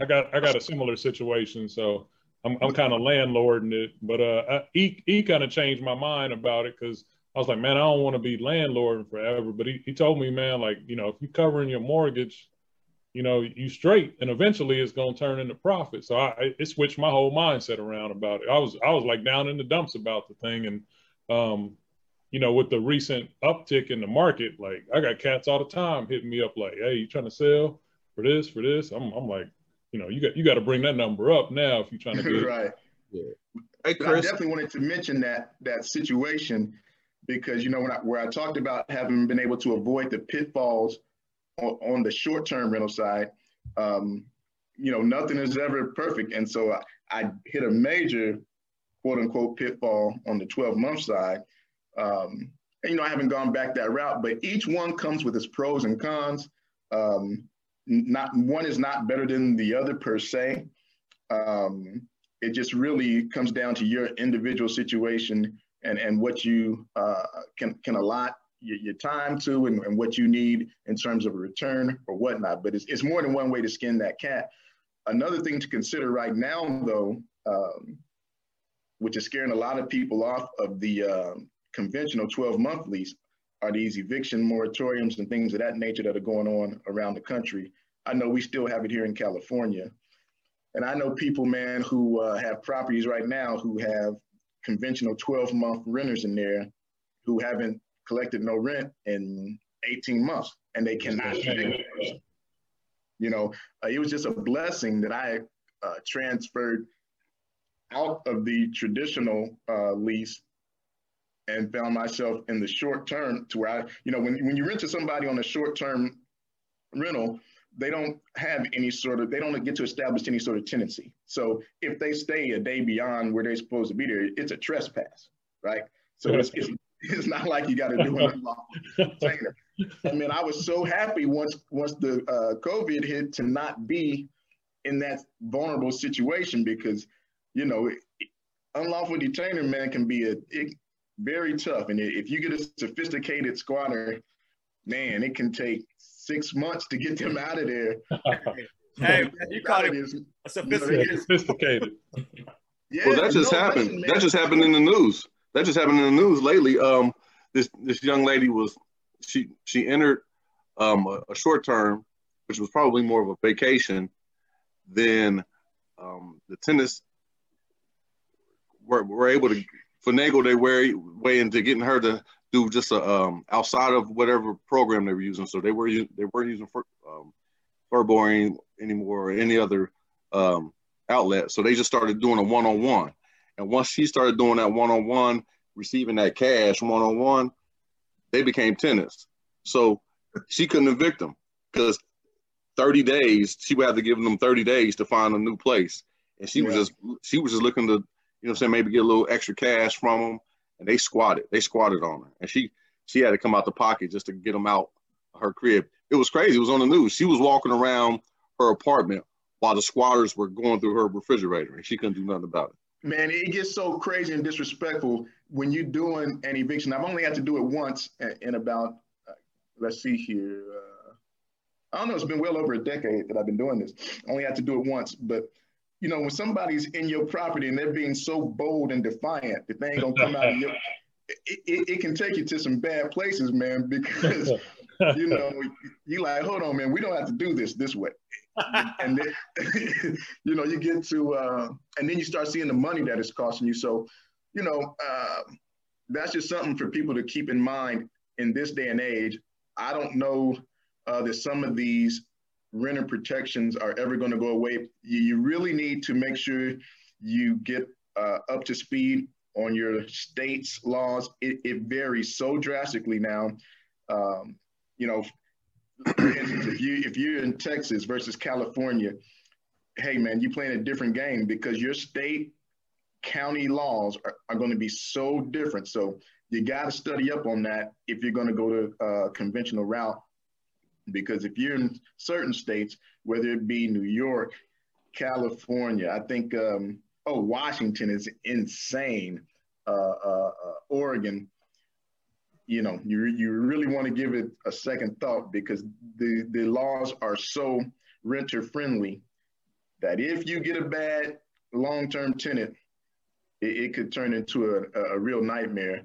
I got I got a similar situation, so I'm I'm kind of landlording it. But uh, I, he he kind of changed my mind about it because I was like, man, I don't want to be landlording forever. But he, he told me, man, like you know, if you're covering your mortgage, you know, you straight, and eventually it's gonna turn into profit. So I it switched my whole mindset around about it. I was I was like down in the dumps about the thing, and um, you know, with the recent uptick in the market, like I got cats all the time hitting me up like, hey, you trying to sell for this for this? I'm I'm like you know, you got you got to bring that number up now if you're trying to get right. Yeah. Hey, Chris. I definitely wanted to mention that that situation because you know when I, where I talked about having been able to avoid the pitfalls on, on the short-term rental side. Um, you know, nothing is ever perfect, and so I, I hit a major quote unquote pitfall on the 12 month side. Um, and, you know, I haven't gone back that route, but each one comes with its pros and cons. Um, not one is not better than the other per se. Um, it just really comes down to your individual situation and, and what you uh, can, can allot your, your time to and, and, what you need in terms of a return or whatnot. But it's, it's more than one way to skin that cat. Another thing to consider right now, though, um, which is scaring a lot of people off of the uh, conventional 12 month lease, are these eviction moratoriums and things of that nature that are going on around the country. I know we still have it here in California. And I know people, man, who uh, have properties right now who have conventional 12 month renters in there who haven't collected no rent in 18 months and they cannot. You know, uh, it was just a blessing that I uh, transferred out of the traditional uh, lease and found myself in the short term to where I, you know, when, when you rent to somebody on a short term rental, they don't have any sort of, they don't get to establish any sort of tenancy. So if they stay a day beyond where they're supposed to be there, it's a trespass, right? So it's, it's, it's not like you got to do it container. I mean, I was so happy once once the uh, COVID hit to not be in that vulnerable situation because, you know, unlawful detainer man can be a it, very tough, and if you get a sophisticated squatter, man, it can take six months to get them out of there. hey, you caught it sophisticated. sophisticated. yeah, well, that just no happened. Question, that just happened in the news. That just happened in the news lately. Um, this this young lady was she she entered um, a, a short term, which was probably more of a vacation. than um, the tenants were, were able to finagle their way way into getting her to do just a um, outside of whatever program they were using. So they were they weren't using for, um, Furboring anymore or any other um, outlet. So they just started doing a one on one. And once she started doing that one on one, receiving that cash one on one, they became tenants. So she couldn't evict them because 30 days she would have to give them 30 days to find a new place. And she yeah. was just she was just looking to you know I'm saying, maybe get a little extra cash from them. And they squatted. They squatted on her. And she she had to come out the pocket just to get them out her crib. It was crazy. It was on the news. She was walking around her apartment while the squatters were going through her refrigerator and she couldn't do nothing about it. Man, it gets so crazy and disrespectful when you're doing an eviction. I've only had to do it once in about, uh, let's see here. Uh, I don't know, it's been well over a decade that I've been doing this. I only had to do it once, but you know, when somebody's in your property and they're being so bold and defiant that they ain't gonna come out of your, it, it, it, can take you to some bad places, man, because you know, you like, hold on, man, we don't have to do this this way. and then, you know, you get to, uh, and then you start seeing the money that it's costing you. So, you know, uh, that's just something for people to keep in mind in this day and age. I don't know uh, that some of these renter protections are ever going to go away. You, you, really need to make sure you get uh, up to speed on your state's laws. It, it varies so drastically now. Um, you know, if you if you're in Texas versus California, hey man, you're playing a different game because your state county laws are, are going to be so different. So you got to study up on that if you're going to go to a conventional route because if you're in certain states, whether it be New York, California, I think, um, oh, Washington is insane, uh, uh, uh, Oregon, you know, you, you really want to give it a second thought because the, the laws are so renter friendly that if you get a bad long-term tenant, it, it could turn into a, a real nightmare.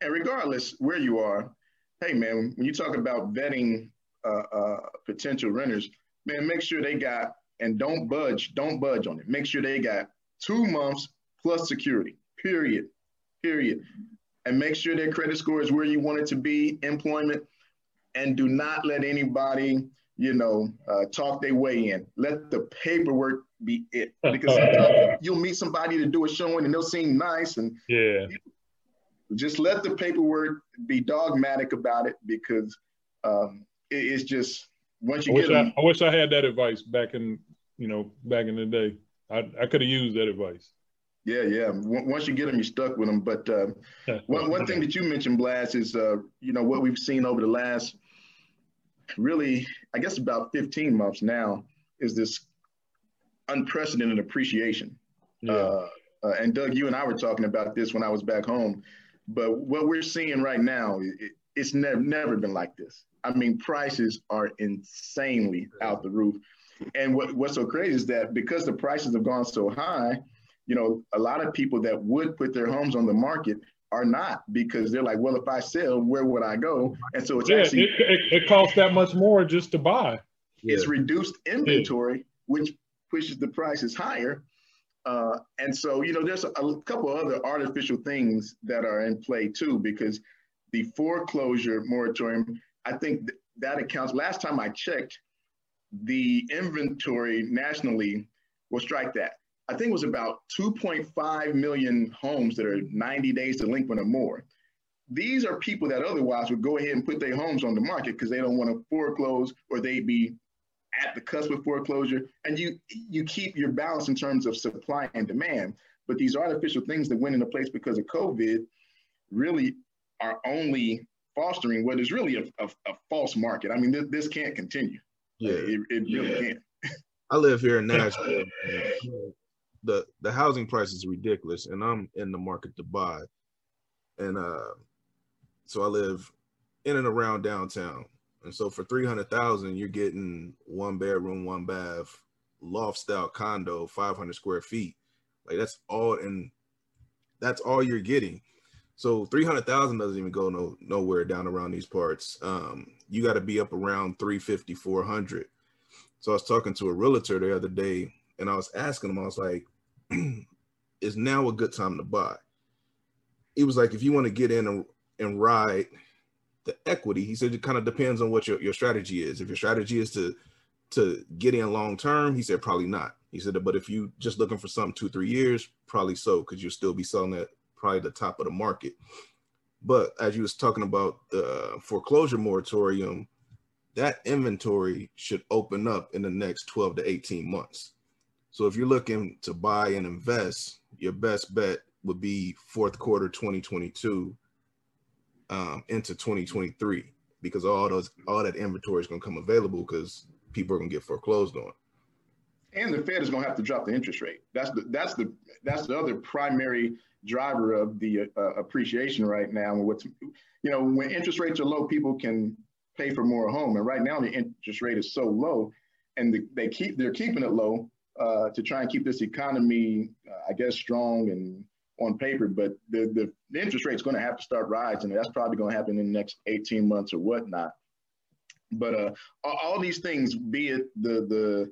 And regardless where you are, hey man, when you talk about vetting uh, uh, potential renters, man, make sure they got and don't budge, don't budge on it. Make sure they got two months plus security. Period. Period. And make sure their credit score is where you want it to be. Employment, and do not let anybody, you know, uh, talk their way in. Let the paperwork be it because you'll meet somebody to do a showing and they'll seem nice and yeah. Just let the paperwork be dogmatic about it because um, it's just once you I get them, I, I, wish I had that advice back in you know back in the day. I, I could have used that advice. Yeah, yeah. Once you get them, you're stuck with them. But uh, one one thing that you mentioned, Blast, is uh, you know what we've seen over the last really, I guess about 15 months now, is this unprecedented appreciation. Yeah. Uh, uh, and Doug, you and I were talking about this when I was back home. But what we're seeing right now, it, it's never never been like this. I mean, prices are insanely out the roof. And what, what's so crazy is that because the prices have gone so high, you know, a lot of people that would put their homes on the market are not because they're like, well, if I sell, where would I go? And so it's yeah, actually it, it, it, costs that much more just to buy. It's yeah. reduced inventory, yeah. which pushes the prices higher. Uh, and so, you know, there's a, a couple other artificial things that are in play too, because the foreclosure moratorium I think th- that accounts. Last time I checked, the inventory nationally will strike that. I think it was about 2.5 million homes that are 90 days delinquent or more. these are people that otherwise would go ahead and put their homes on the market because they don't want to foreclose or they'd be at the cusp of foreclosure. And you you keep your balance in terms of supply and demand. But these artificial things that went into place because of COVID really are only fostering what is really a, a, a false market. I mean, this, this can't continue. Yeah, it, it really yeah. can't. I live here in Nashville. the the housing price is ridiculous, and I'm in the market to buy. And uh, so I live in and around downtown. And so for three hundred thousand, you're getting one bedroom, one bath, loft style condo, five hundred square feet. Like that's all, and that's all you're getting. So three hundred thousand doesn't even go no nowhere down around these parts. Um, you got to be up around 350, 400. So I was talking to a realtor the other day, and I was asking him, I was like, "Is now a good time to buy?" He was like, "If you want to get in and, and ride the equity," he said it kind of depends on what your, your strategy is. If your strategy is to to get in long term, he said probably not. He said, but if you just looking for something two three years, probably so, because you'll still be selling at probably the top of the market. But as you was talking about the foreclosure moratorium, that inventory should open up in the next 12 to 18 months. So if you're looking to buy and invest, your best bet would be fourth quarter 2022 um, into 2023 because all those all that inventory is going to come available because people are going to get foreclosed on. And the Fed is going to have to drop the interest rate. That's the that's the that's the other primary driver of the uh, appreciation right now. And what's you know when interest rates are low, people can pay for more home. And right now the interest rate is so low, and the, they keep they're keeping it low uh, to try and keep this economy, uh, I guess, strong and on paper. But the the, the interest rate's going to have to start rising. That's probably going to happen in the next 18 months or whatnot. But uh, all these things, be it the the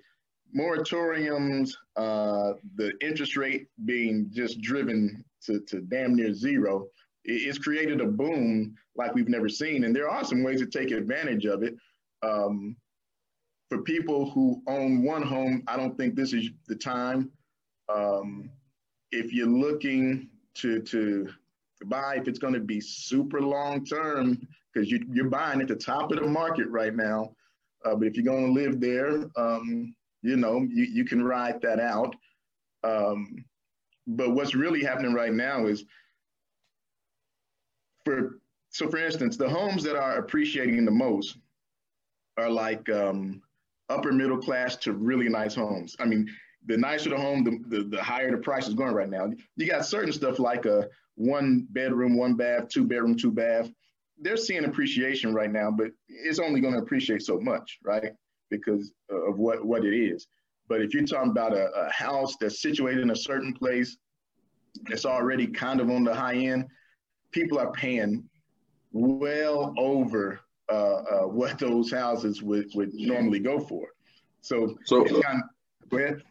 moratoriums, uh, the interest rate being just driven to, to damn near zero, it's created a boom like we've never seen. And there are some ways to take advantage of it. Um, for people who own one home, I don't think this is the time. Um, if you're looking to, to buy, if it's going to be super long term, because you, you're buying at the top of the market right now. Uh, but if you're going to live there, um, you know, you, you can ride that out. Um, but what's really happening right now is for, so for instance, the homes that are appreciating the most are like um, upper middle class to really nice homes. I mean, the nicer the home, the, the, the higher the price is going right now. You got certain stuff like a one bedroom, one bath, two bedroom, two bath. They're seeing appreciation right now, but it's only going to appreciate so much, right? Because of what, what it is. But if you're talking about a, a house that's situated in a certain place, that's already kind of on the high end, people are paying well over uh, uh, what those houses would, would normally go for. So, so kind of, go ahead.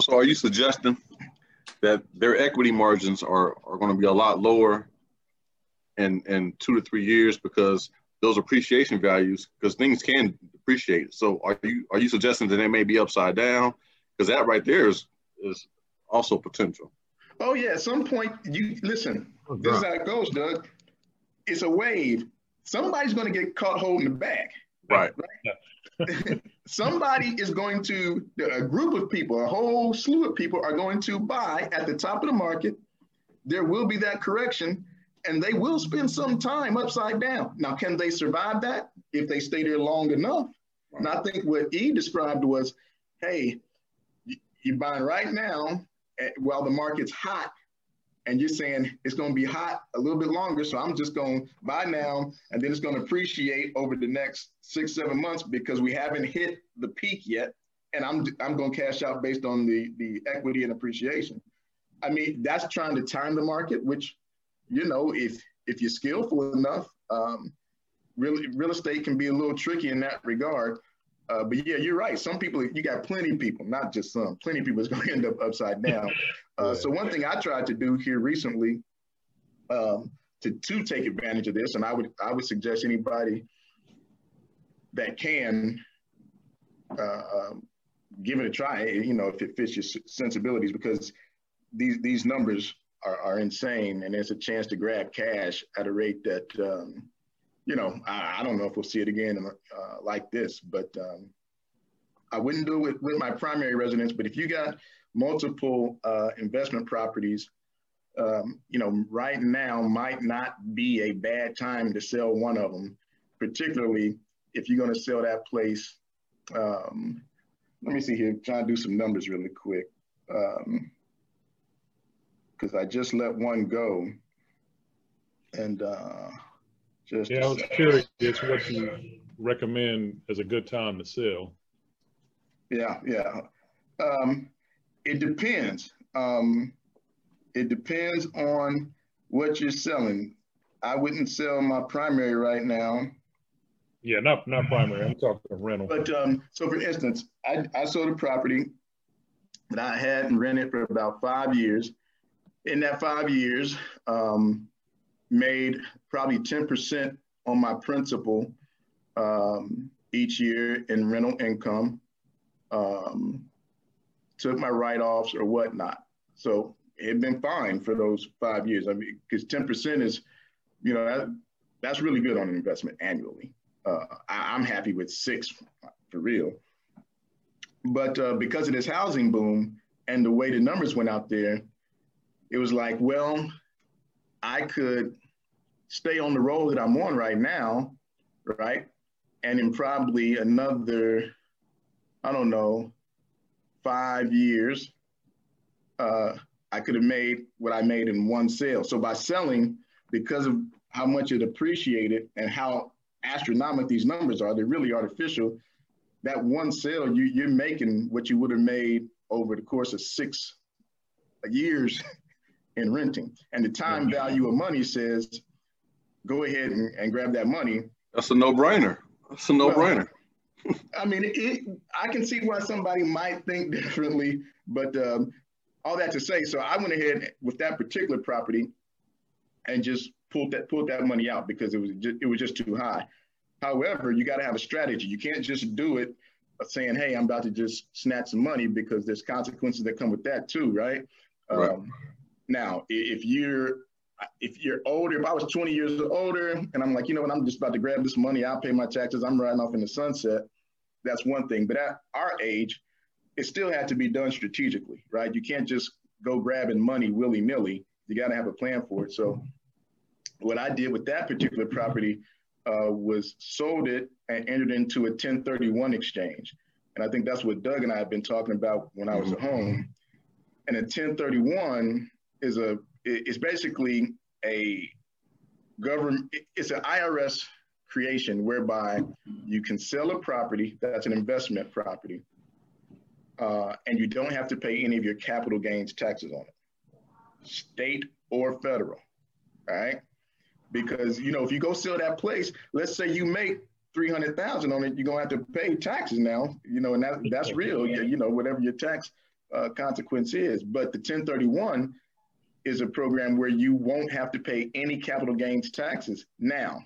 So are you suggesting that their equity margins are, are going to be a lot lower in, in two to three years because those appreciation values, because things can depreciate. So are you are you suggesting that they may be upside down? Because that right there is is also potential. Oh yeah, at some point you listen. Oh, this is how it goes, Doug. It's a wave. Somebody's going to get caught holding the bag. Right. right? Somebody is going to, a group of people, a whole slew of people are going to buy at the top of the market. There will be that correction and they will spend some time upside down. Now, can they survive that if they stay there long enough? And I think what E described was, hey, you're buying right now eh, while the market's hot, and you're saying it's going to be hot a little bit longer. So I'm just going to buy now, and then it's going to appreciate over the next six, seven months because we haven't hit the peak yet. And I'm I'm going to cash out based on the the equity and appreciation. I mean, that's trying to time the market, which you know, if if you're skillful enough, um, really real estate can be a little tricky in that regard. Uh, but yeah, you're right. Some people, you got plenty of people, not just some. Plenty of people is going to end up upside down. Uh, so one thing I tried to do here recently um, to to take advantage of this, and I would I would suggest anybody that can uh, um, give it a try. You know, if it fits your sensibilities, because these these numbers are, are insane, and there's a chance to grab cash at a rate that um, you know I, I, don't know if we'll see it again uh, like this, but um, I wouldn't do it with my primary residence. But if you got multiple uh, investment properties, um, you know, right now might not be a bad time to sell one of them, particularly if you're going to sell that place. Um, let me see here, trying to do some numbers really quick. Because I just let one go. And uh, just. Yeah, I was curious what you recommend as a good time to sell. Yeah, yeah. Um, it depends. Um, it depends on what you're selling. I wouldn't sell my primary right now. Yeah, not not primary. I'm talking rental. But um, so for instance, I, I sold a property that I had and rented for about five years. In that five years, um, made probably 10% on my principal um, each year in rental income. Um, took my write-offs or whatnot. So it had been fine for those five years. I mean, because 10% is, you know, that, that's really good on an investment annually. Uh, I, am happy with six for real. But uh, because of this housing boom and the way the numbers went out there, it was like, well, I could stay on the road that I'm on right now, right? And in probably another, I don't know, five years, uh, I could have made what I made in one sale. So by selling, because of how much it appreciated and how astronomical these numbers are, they're really artificial. That one sale, you, you're making what you would have made over the course of six years in renting. And the time value of money says, go ahead and, and grab that money. That's a no-brainer. That's a no-brainer. Well, I mean, it, I can see why somebody might think differently, but um, all that to say, so I went ahead with that particular property and just pulled that pulled that money out because it was just, it was just too high. However, you got to have a strategy. You can't just do it saying, "Hey, I'm about to just snatch some money," because there's consequences that come with that too, right? right. Um, now, if you're if you're older, if I was 20 years older and I'm like, you know what, I'm just about to grab this money, I'll pay my taxes, I'm riding off in the sunset. That's one thing. But at our age, it still had to be done strategically, right? You can't just go grabbing money willy nilly. You got to have a plan for it. So, what I did with that particular property uh, was sold it and entered into a 1031 exchange. And I think that's what Doug and I have been talking about when I was at home. And a 1031 is a it's basically a government it's an IRS creation whereby you can sell a property that's an investment property uh, and you don't have to pay any of your capital gains taxes on it, state or federal, right? Because you know if you go sell that place, let's say you make three hundred thousand on it, you're gonna have to pay taxes now, you know, and that that's real, you know, whatever your tax uh, consequence is. But the 1031 is a program where you won't have to pay any capital gains taxes. Now,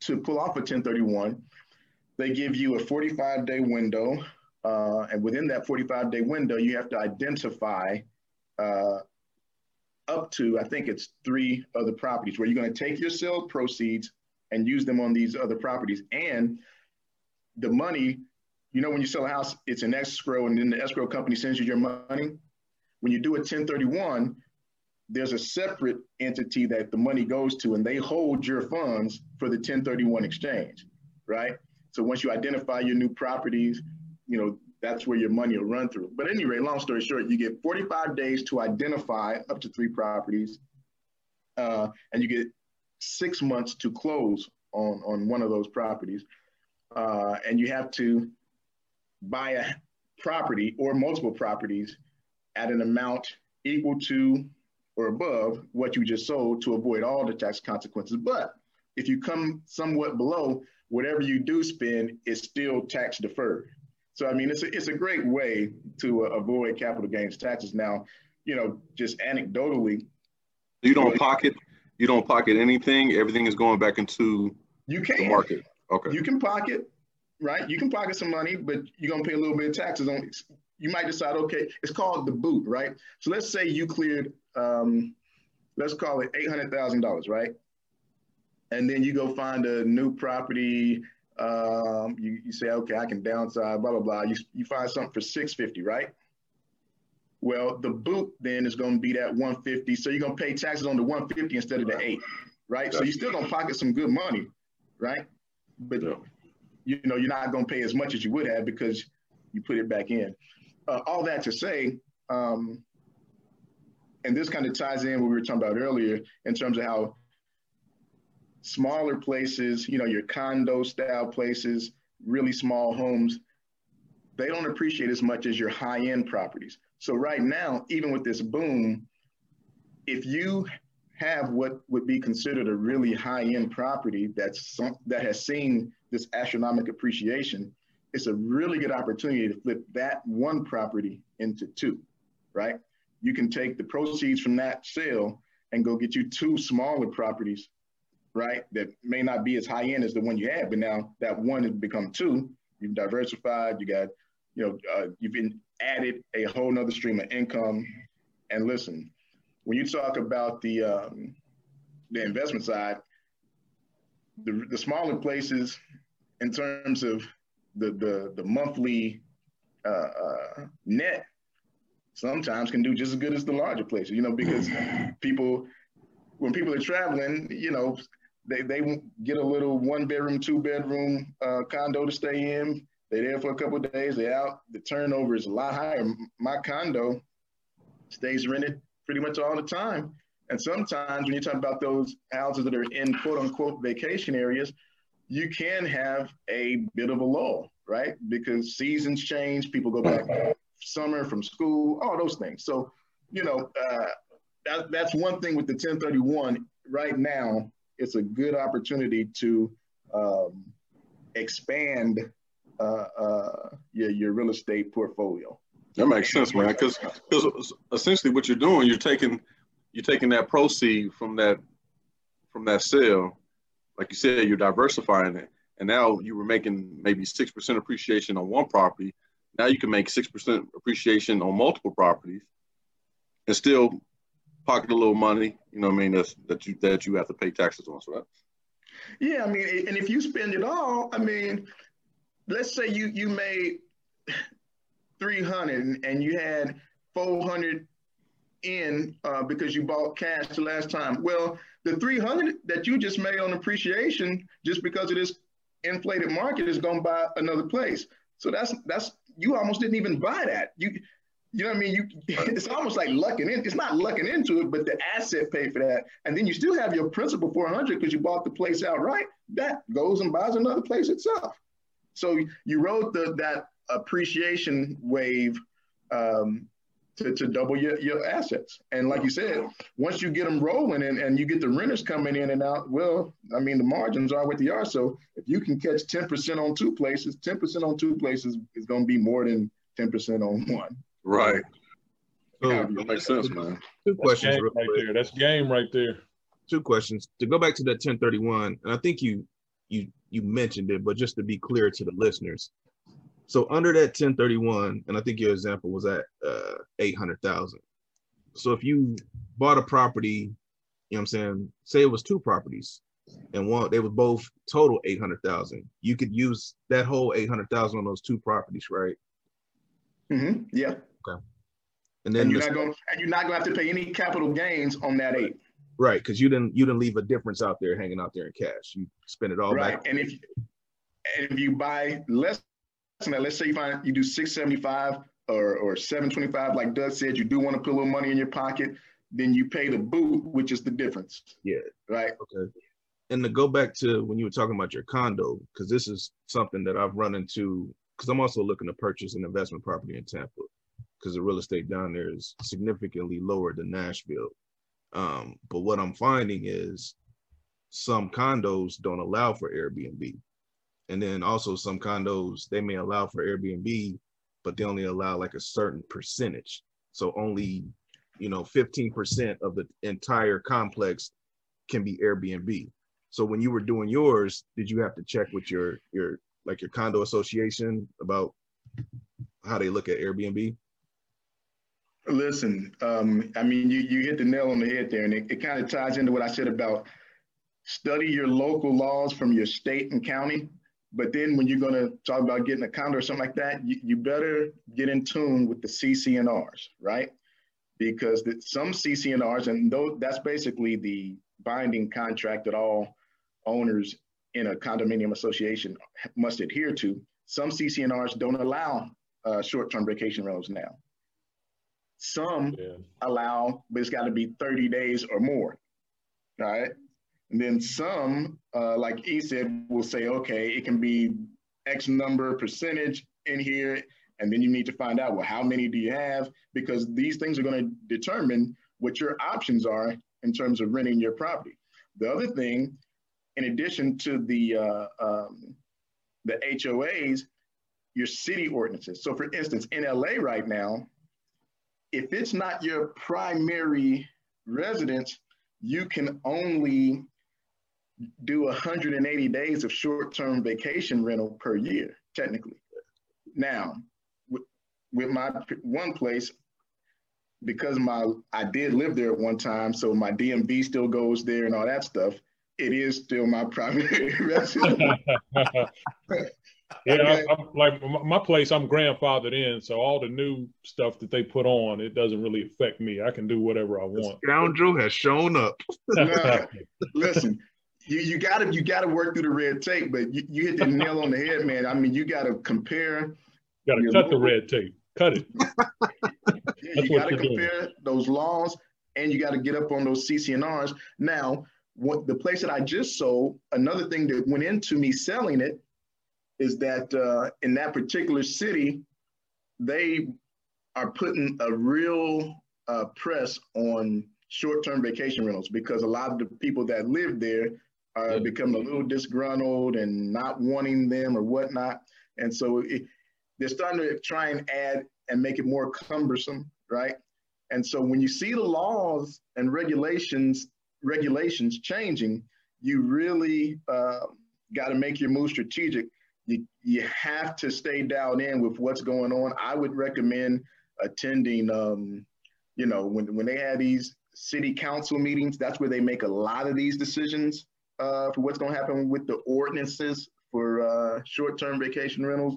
to pull off a 1031, they give you a 45 day window uh, and within that 45 day window, you have to identify uh, up to, I think it's three other properties where you're going to take your sale proceeds and use them on these other properties. And the money, you know, when you sell a house, it's an escrow, and then the escrow company sends you your money. When you do a 1031, there's a separate entity that the money goes to, and they hold your funds for the 1031 exchange, right? So once you identify your new properties, you know, that's where your money will run through. But anyway, long story short, you get 45 days to identify up to three properties, uh, and you get six months to close on, on one of those properties. Uh, and you have to buy a property or multiple properties at an amount equal to or above what you just sold to avoid all the tax consequences. But if you come somewhat below, whatever you do spend is still tax deferred. So I mean, it's a, it's a great way to uh, avoid capital gains taxes. Now, you know, just anecdotally, you don't pocket, you don't pocket anything. Everything is going back into you can the market. Okay, you can pocket, right? You can pocket some money, but you're gonna pay a little bit of taxes on you might decide, okay, it's called the boot, right? So let's say you cleared, um, let's call it eight hundred thousand dollars, right? And then you go find a new property. Um, you, you say, okay, I can downsize, blah blah blah. You you find something for six fifty, right? Well, the boot then is going to be that 150. So you're going to pay taxes on the 150 instead of the eight, right? So you're still going to pocket some good money, right? But you know, you're not going to pay as much as you would have because you put it back in. Uh, all that to say, um, and this kind of ties in what we were talking about earlier in terms of how smaller places, you know, your condo style places, really small homes, they don't appreciate as much as your high end properties. So right now, even with this boom, if you have what would be considered a really high end property that's some, that has seen this astronomical appreciation, it's a really good opportunity to flip that one property into two, right? You can take the proceeds from that sale and go get you two smaller properties, right? That may not be as high end as the one you had, but now that one has become two. You've diversified. You got, you know, uh, you've been added a whole nother stream of income. And listen, when you talk about the um, the investment side, the, the smaller places in terms of the the the monthly uh, uh, net sometimes can do just as good as the larger places, you know, because people when people are traveling, you know, they they get a little one bedroom, two bedroom uh, condo to stay in. They're there for a couple of days. They're out. The turnover is a lot higher. My condo stays rented pretty much all the time. And sometimes when you talk about those houses that are in quote unquote vacation areas, you can have a bit of a lull, right? Because seasons change, people go back summer from school, all those things. So, you know, uh, that, that's one thing with the 1031 right now. It's a good opportunity to um, expand uh, uh, your, your real estate portfolio. That makes sense, man. Because essentially, what you're doing, you're taking you're taking that proceed from that from that sale, like you said, you're diversifying it, and now you were making maybe six percent appreciation on one property. Now you can make six percent appreciation on multiple properties, and still pocket a little money. You know, what I mean, that's that you that you have to pay taxes on. So. Yeah, I mean, and if you spend it all, I mean, let's say you you made 300 and you had 400 in uh, because you bought cash the last time. Well, the 300 that you just made on appreciation, just because of this inflated market, is going to buy another place. So that's that's you almost didn't even buy that. You you know what I mean? You it's almost like lucking in. It's not lucking into it, but the asset paid for that, and then you still have your principal 400 because you bought the place outright. That goes and buys another place itself. So you rode the that appreciation wave um, to, to double your, your assets. And like you said, once you get them rolling and, and you get the renters coming in and out, well, I mean, the margins are what they are. So if you can catch 10% on two places, 10% on two places is going to be more than 10% on one. Right. Oh, that makes sense, man. Two questions right there. That's game right there. Two questions. To go back to that 1031, and I think you you you mentioned it, but just to be clear to the listeners. So under that 1031, and I think your example was at uh, 800,000. So if you bought a property, you know what I'm saying, say it was two properties and one, they were both total 800,000. You could use that whole 800,000 on those two properties, right? Mm-hmm. Yeah. Okay. And then and you're not going and you're not going to have to pay any capital gains on that eight. Right, because you didn't you didn't leave a difference out there hanging out there in cash. You spend it all right. Back. And if and if you buy less that, let's say you find you do six seventy five or or seven twenty five, like Doug said, you do want to put a little money in your pocket, then you pay the boot, which is the difference. Yeah. Right. Okay. And to go back to when you were talking about your condo, because this is something that I've run into, because I'm also looking to purchase an investment property in Tampa, because the real estate down there is significantly lower than Nashville. Um, but what I'm finding is some condos don't allow for Airbnb. And then also some condos, they may allow for Airbnb, but they only allow like a certain percentage. So only, you know, 15% of the entire complex can be Airbnb. So when you were doing yours, did you have to check with your your like your condo association about how they look at Airbnb? Listen, um, I mean, you, you hit the nail on the head there, and it, it kind of ties into what I said about study your local laws from your state and county. But then when you're going to talk about getting a condo or something like that, you, you better get in tune with the CC&Rs, right? Because the, some CC&Rs, those, that's basically the binding contract that all owners in a condominium association must adhere to. Some CC&Rs don't allow uh, short-term vacation rentals now. Some yeah. allow, but it's got to be 30 days or more. All right. And then some, uh, like he said, will say, okay, it can be X number percentage in here. And then you need to find out, well, how many do you have? Because these things are going to determine what your options are in terms of renting your property. The other thing, in addition to the uh, um, the HOAs, your city ordinances. So, for instance, in LA right now, if it's not your primary residence, you can only do 180 days of short-term vacation rental per year, technically. Now, with, with my one place, because my I did live there at one time, so my DMV still goes there and all that stuff. It is still my primary residence. yeah, okay. I, am like my place. I'm grandfathered in, so all the new stuff that they put on, it doesn't really affect me. I can do whatever I want. The scoundrel has shown up. nah, listen, you, you gotta you gotta work through the red tape, but you, you hit the nail on the head, man. I mean, you gotta compare. You gotta cut the red tape. Cut it. you gotta compare doing. those laws, and you gotta get up on those CC&Rs. Now, what the place that I just sold, another thing that went into me selling it is that uh, in that particular city, they are putting a real uh, press on short-term vacation rentals because a lot of the people that live there are yeah. becoming a little disgruntled and not wanting them or whatnot. And so it, they're starting to try and add and make it more cumbersome, right? And so when you see the laws and regulations regulations changing, you really uh, got to make your move strategic. You, you have to stay dialed in with what's going on. I would recommend attending, um, you know, when, when they have these city council meetings, that's where they make a lot of these decisions uh, for what's going to happen with the ordinances for uh, short-term vacation rentals.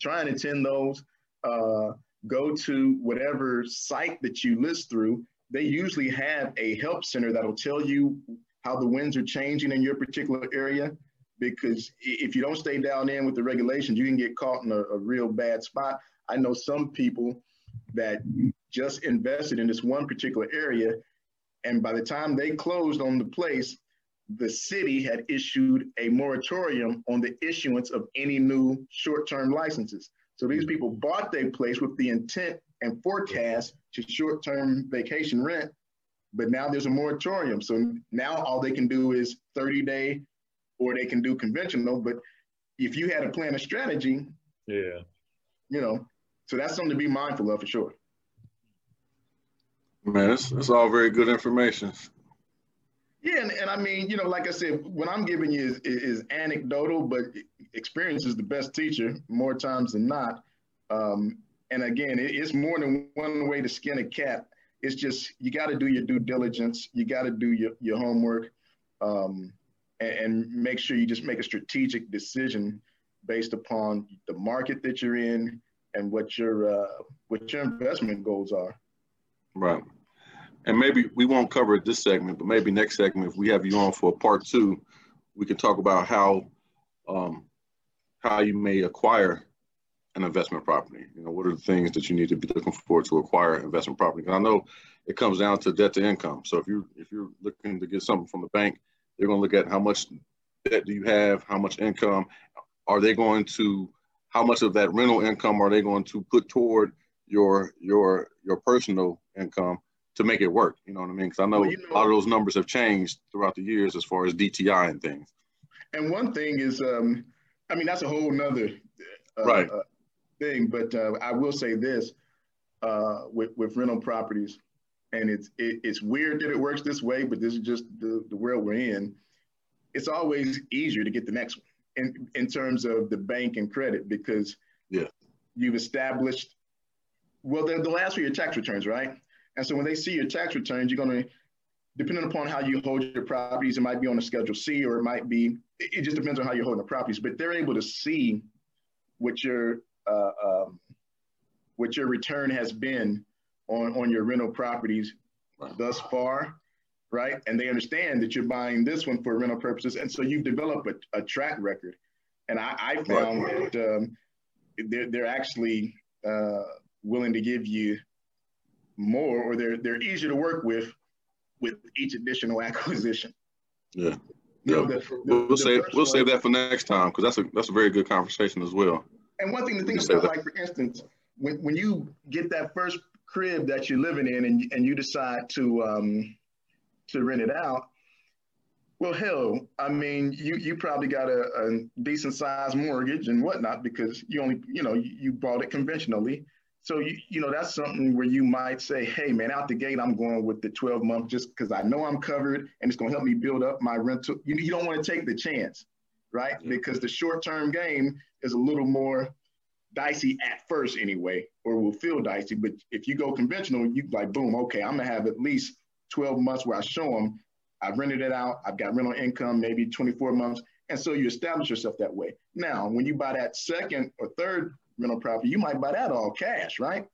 Try and attend those. Uh, go to whatever site that you list through. They usually have a help center that'll tell you how the winds are changing in your particular area. Because if you don't stay down in with the regulations, you can get caught in a, a real bad spot. I know some people that just invested in this one particular area, and by the time they closed on the place, the city had issued a moratorium on the issuance of any new short-term licenses. So these people bought their place with the intent and forecast to short-term vacation rent, but now there's a moratorium. So now all they can do is 30-day, or they can do conventional. But if you had a plan of strategy, yeah, you know, so that's something to be mindful of for sure. Man, that's, that's all very good information. Yeah, and, and I mean, you know, like I said, what I'm giving you is, is anecdotal, but experience is the best teacher more times than not. Um, and again, it, it's more than one way to skin a cat. It's just you got to do your due diligence, you got to do your, your homework, um, and, and make sure you just make a strategic decision based upon the market that you're in and what your uh, what your investment goals are. Right and maybe we won't cover it this segment, but maybe next segment, if we have you on for part two, we can talk about how um, how you may acquire an investment property. You know, what are the things that you need to be looking for to acquire investment property? Because I know it comes down to debt to income. So if you if you're looking to get something from the bank, they're going to look at how much debt do you have, how much income, are they going to, how much of that rental income are they going to put toward your your your personal income to make it work. You know what I mean? Because I know, well, you know, a lot of those numbers have changed throughout the years as far as DTI and things. And one thing is, um, I mean, that's a whole nother uh, right. Uh, thing. But uh, I will say this uh, with with rental properties, and it's it, it's weird that it works this way, but this is just the, the world we're in. It's always easier to get the next one in in terms of the bank and credit because yeah you've established, well, they'll ask for your tax returns, right? And so when they see your tax returns, you're going to, depending upon how you hold your properties, it might be on a Schedule C or it might be, it just depends on how you're holding the properties, but they're able to see what your, uh, um, what your return has been on, on your rental properties thus far, right? And they understand that you're buying this one for rental purposes. And so you've developed a, a track record. And I, I found right. that um, they're, they're actually uh, willing to give you more or they're, they're easier to work with with each additional acquisition. Yeah. Yeah, the, the, we'll the save we'll save that for next time because that's a that's a very good conversation as well. And one thing to think about, like for instance, when, when you get that first crib that you're living in and, and you decide to um, to rent it out, well, hell, I mean, you you probably got a, a decent sized mortgage and whatnot because you only you know you bought it conventionally. So you you know that's something where you might say, hey man, out the gate I'm going with the 12 month just because I know I'm covered and it's going to help me build up my rental. You you don't want to take the chance, right? Yeah. Because the short term game is a little more dicey at first anyway, or will feel dicey. But if you go conventional, you like, boom, okay, I'm gonna have at least 12 months where I show them I've rented it out, I've got rental income, maybe 24 months. And so you establish yourself that way. Now, when you buy that second or third rental property, you might buy that all cash, right?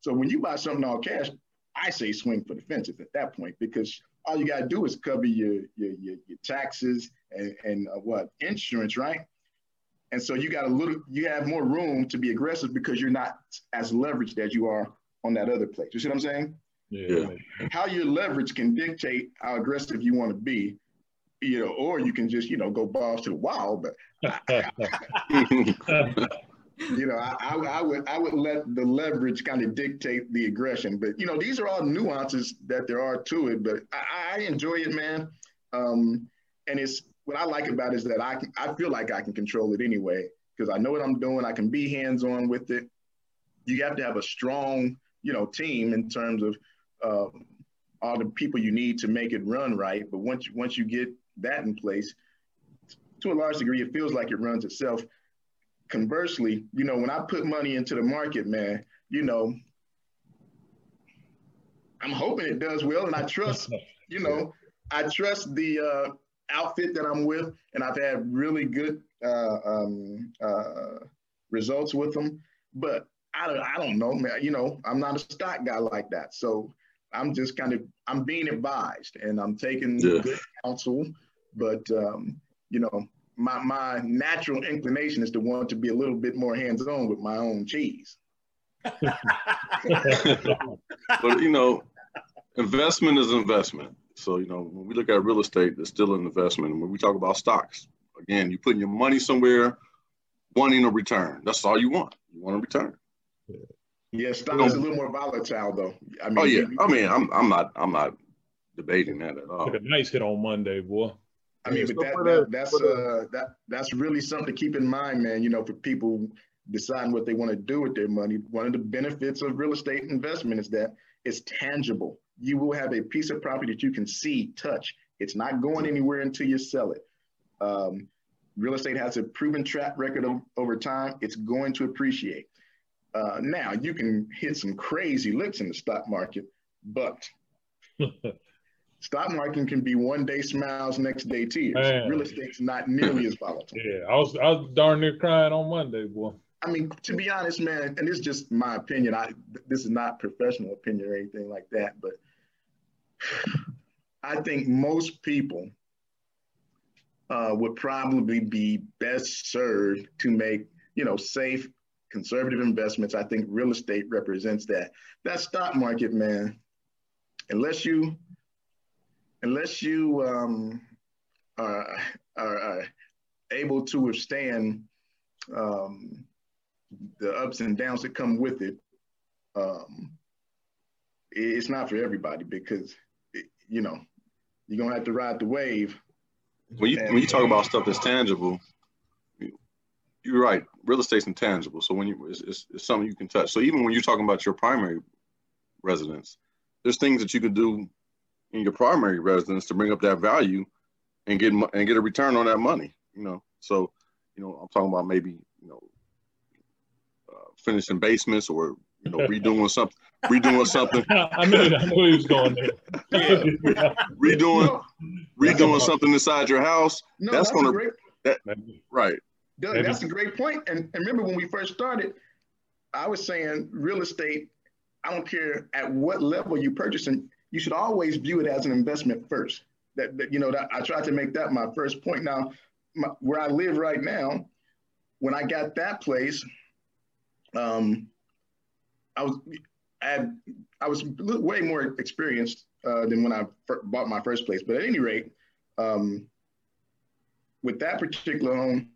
So when you buy something all cash, I say swing for the fences at that point because all you got to do is cover your your, your, your taxes and, and uh, what insurance, right? And so you got a little, you have more room to be aggressive because you're not as leveraged as you are on that other place. You see what I'm saying? Yeah. How your leverage can dictate how aggressive you want to be, you know, or you can just, you know, go balls to the wall. But you know, I, I, I, would I would let the leverage kind of dictate the aggression. But you know, these are all nuances that there are to it. But I, I enjoy it, man. Um, and it's what I like about it is that I can, I feel like I can control it anyway because I know what I'm doing. I can be hands on with it. You have to have a strong, you know, team in terms of um, all the people you need to make it run right. But once once you get that in place, to a large degree, it feels like it runs itself. Conversely, you know, when I put money into the market, man, you know, I'm hoping it does well, and I trust, you know, I trust the uh, outfit that I'm with, and I've had really good uh, um, uh, results with them. But I don't, I don't know, man. You know, I'm not a stock guy like that, so I'm just kind of I'm being advised and I'm taking yeah. good counsel, but um, you know my my natural inclination is to want to be a little bit more hands on with my own cheese. but you know, investment is investment. So you know when we look at real estate, it's still an investment. And when we talk about stocks, again, you're putting your money somewhere, wanting a return. That's all you want. You want a return. Yeah. Yeah, stock is a little more volatile though. I mean, oh yeah, I mean, I'm I'm not I'm not debating that at all. Took a nice hit on Monday, boy. I mean, but that, that that's uh that that's really something to keep in mind, man. You know, for people deciding what they want to do with their money, one of the benefits of real estate investment is that it's tangible. You will have a piece of property that you can see, touch. It's not going anywhere until you sell it. Um, real estate has a proven track record of, over time. It's going to appreciate. Uh, now you can hit some crazy licks in the stock market, but stock market can be one day smiles, next day tears. Man. Real estate's not nearly as volatile. Yeah, I was I was darn near crying on Monday, boy. I mean, to be honest, man, and this is just my opinion. I this is not professional opinion or anything like that, but I think most people uh, would probably be best served to make you know safe conservative investments. I think real estate represents that. That stock market, man, unless you unless you um, are, are, able to withstand um, the ups and downs that come with it, um, it's not for everybody because it, you know you're gonna have to ride the wave. When you when you talk about stuff that's tangible, you're right. Real estate's intangible, so when you it's, it's, it's, something you can touch. So even when you're talking about your primary residence, there's things that you can do in your primary residence to bring up that value and get and get a return on that money. You know, so you know I'm talking about maybe you know uh, finishing basements or you know redoing something, redoing something. I knew, I knew he was going there. yeah. redoing, redoing something inside your house. No, that's, that's gonna great, that, right. Doug, that's a great point. And, and remember when we first started, I was saying real estate. I don't care at what level you purchasing, you should always view it as an investment first. That, that you know that I tried to make that my first point. Now, my, where I live right now, when I got that place, um, I was I, had, I was way more experienced uh, than when I bought my first place. But at any rate, um, with that particular home,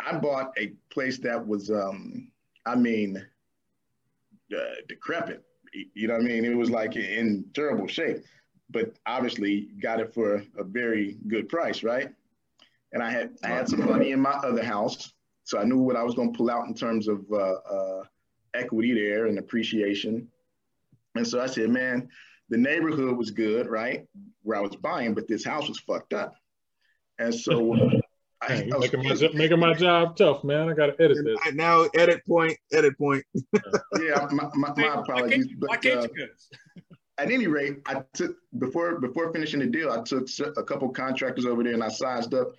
I bought a place that was, um, I mean, uh, decrepit. You know what I mean? It was like in terrible shape, but obviously got it for a very good price, right? And I had I had some money in my other house, so I knew what I was going to pull out in terms of uh, uh, equity there and appreciation. And so I said, man, the neighborhood was good, right, where I was buying, but this house was fucked up. And so I, I making, my, making my job tough, man. I got to edit this. Now, edit point, edit point. yeah, my, my, my apologies. But, uh, at any rate, I took before before finishing the deal, I took a couple contractors over there and I sized up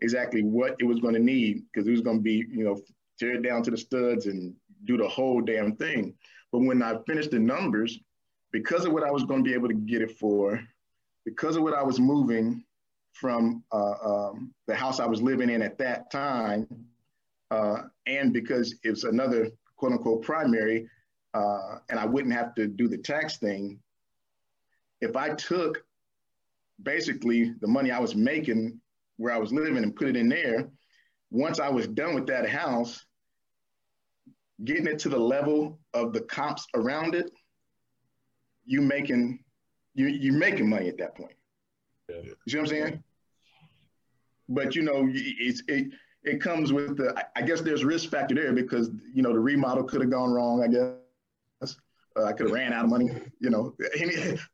exactly what it was going to need because it was going to be, you know, tear it down to the studs and do the whole damn thing. But when I finished the numbers, because of what I was going to be able to get it for, because of what I was moving from uh, um, the house I was living in at that time, uh, and because it was another quote unquote primary, uh, and I wouldn't have to do the tax thing. If I took basically the money I was making where I was living and put it in there, once I was done with that house, getting it to the level of the comps around it, you making you you making money at that point. You see what I'm saying? But you know, it's it it comes with the I guess there's risk factor there because you know the remodel could have gone wrong. I guess uh, I could have ran out of money. You know,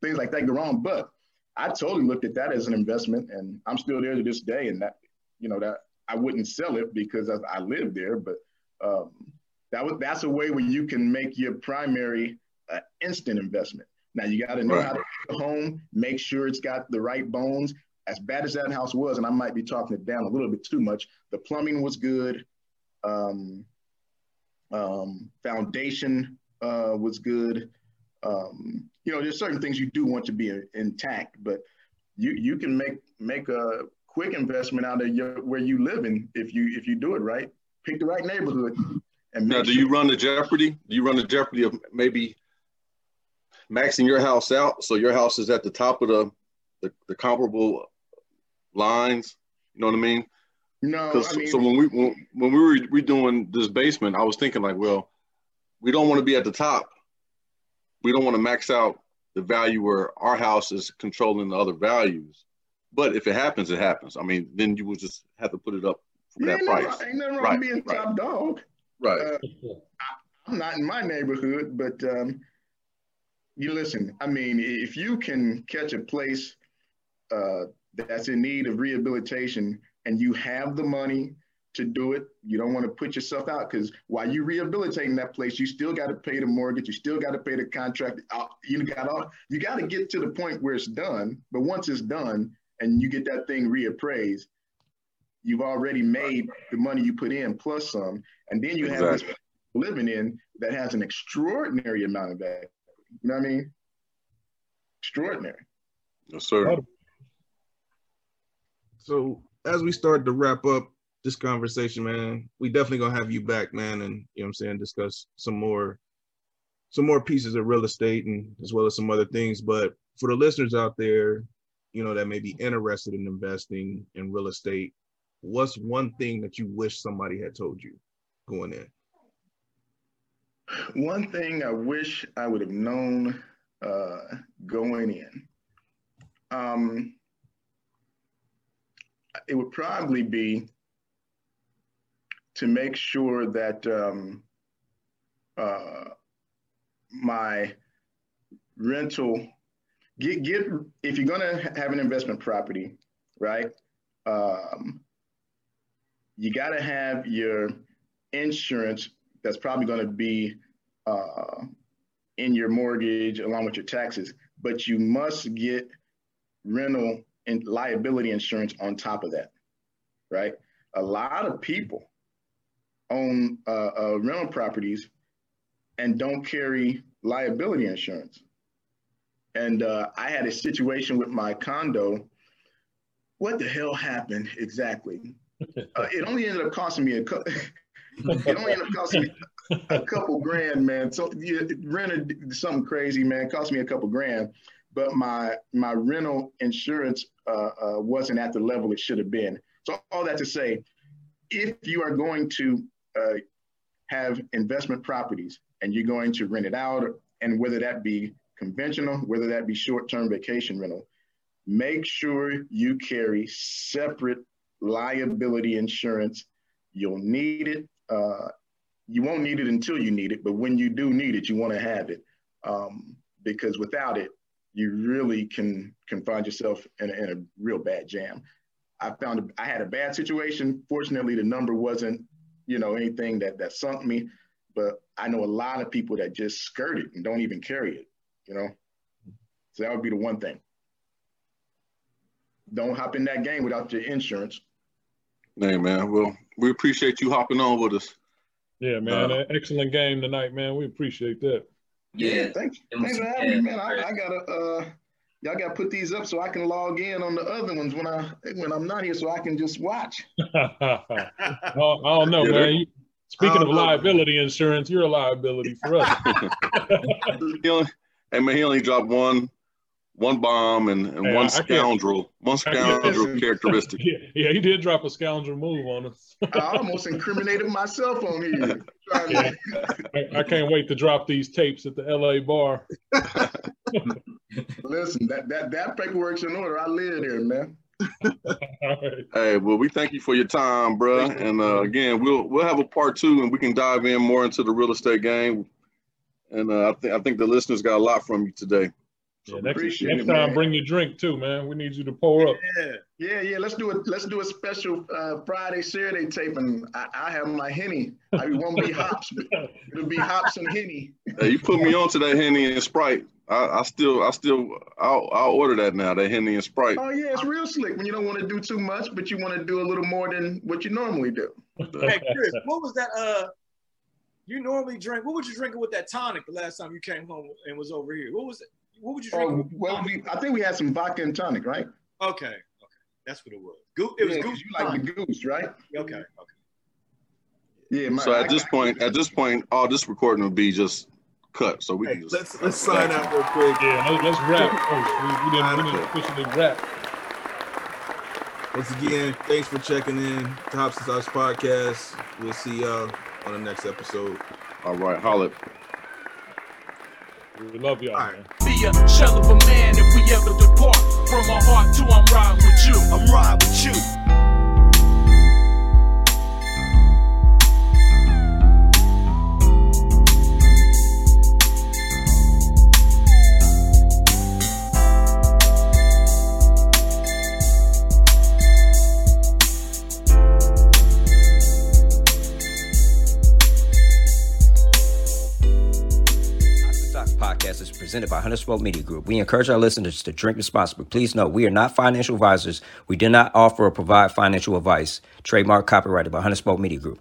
things like that go wrong. But I totally looked at that as an investment, and I'm still there to this day. And that you know that I wouldn't sell it because I, I live there, but um, that was that's a way where you can make your primary uh, instant investment. Now you got to know right. how to the home, make sure it's got the right bones. As bad as that house was, and I might be talking it down a little bit too much, the plumbing was good. Um, um, foundation uh, was good. Um, you know, there's certain things you do want to be intact, but you you can make make a quick investment out of your where you live in if you if you do it right. Pick the right neighborhood. And now, do sure. you run the jeopardy? Do you run the jeopardy of maybe maxing your house out so your house is at the top of the the, the comparable lines? You know what I mean? No. I mean, so when we when, when we were redoing this basement, I was thinking like, well, we don't want to be at the top. We don't want to max out the value where our house is controlling the other values. But if it happens, it happens. I mean, then you would just have to put it up for yeah, that price. Ain't nothing wrong right, being right. top dog. Right. Uh, I, am not in my neighborhood, but um, you listen. I mean, if you can catch a place uh, that's in need of rehabilitation and you have the money to do it, you don't want to put yourself out because while you're rehabilitating that place, you still got to pay the mortgage, you still got to pay the contract. Uh, you got all, you got to get to the point where it's done. But once it's done and you get that thing reappraised, you've already made the money you put in plus some, and then you exactly. have this living in that has an extraordinary amount of equity. You know what I mean? Extraordinary. Yes, sir. So as we start to wrap up this conversation, man, we definitely gonna have you back, man, and you know what I'm saying, discuss some more some more pieces of real estate and as well as some other things. But for the listeners out there, you know, that may be interested in investing in real estate, what's one thing that you wish somebody had told you going in? One thing I wish I would have known uh, going in. Um, it would probably be to make sure that um, uh, my rental get get if you're gonna have an investment property, right? Um, you got to have your insurance that's probably going to be uh, in your mortgage along with your taxes, but you must get rental and liability insurance on top of that, right? A lot of people own uh, uh, rental properties and don't carry liability insurance. And uh, I had a situation with my condo. What the hell happened exactly? Uh, it only ended up costing me a couple. it only costing me a couple grand, man. So yeah, rented something crazy, man. cost me a couple grand, but my my rental insurance uh, uh, wasn't at the level it should have been. So all that to say, if you are going to uh, have investment properties and you're going to rent it out, and whether that be conventional, whether that be short-term vacation rental, make sure you carry separate liability insurance. You'll need it. Uh, you won't need it until you need it, but when you do need it, you want to have it um, because without it, you really can can find yourself in a, in a real bad jam. I found I had a bad situation. Fortunately, the number wasn't you know anything that that sunk me, but I know a lot of people that just skirt it and don't even carry it. You know, so that would be the one thing. Don't hop in that game without your insurance. Hey man, well, we appreciate you hopping on with us. Yeah, man. Uh, excellent game tonight, man. We appreciate that. Yeah, yeah thanks. Thanks for having me, man. I, I, gotta uh y'all gotta put these up so I can log in on the other ones when I when I'm not here so I can just watch. I, don't, know, man. You, speaking of know. liability insurance, you're a liability for us. he only, hey man, he only dropped one one bomb and, and hey, one I, scoundrel, I one scoundrel characteristic. Yeah, yeah, he did drop a scoundrel move on us. I almost incriminated myself on here. Yeah. I, I, can't wait to drop these tapes at the LA bar. Listen, that that that paperwork's in order. I live there, man. right. Hey, well, we thank you for your time, bro. And uh, again, we'll we'll have a part two, and we can dive in more into the real estate game. And uh, I think I think the listeners got a lot from you today. So yeah, next, next it, time, bring your drink too, man. We need you to pour up. Yeah, yeah, yeah. Let's do it. Let's do a special uh, Friday Saturday tape, and I, I have my henny. I won't be hops. It'll be hops and henny. Hey, you put me on to that henny and sprite. I, I still, I still, I'll, I'll order that now. That henny and sprite. Oh yeah, it's real slick when you don't want to do too much, but you want to do a little more than what you normally do. hey Chris, what was that? Uh, you normally drink. What were you drinking with that tonic the last time you came home and was over here? What was it? What would you drink? Oh, well, we, I think we had some vodka and tonic, right? Okay, okay, that's what it was. Go- it was yeah, goose. You like the goose, right? Okay, okay. Yeah. My, so at I, this I, point, at this point, all this recording will be just cut. So we hey, can just let's let's sign out real quick. Yeah, let's, let's wrap. Oh, we, we, didn't, we didn't officially wrap. Once again, thanks for checking in. Hops and Stocks podcast. We'll see y'all on the next episode. All right, holla. We love y'all. All right. Be a shell of a man if we ever depart. From my heart to I'm riding with you. I'm riding with you. Presented by Hunter Spoke Media Group. We encourage our listeners to drink responsibly. Please note, we are not financial advisors. We do not offer or provide financial advice. Trademark copyrighted by Hunter Spoke Media Group.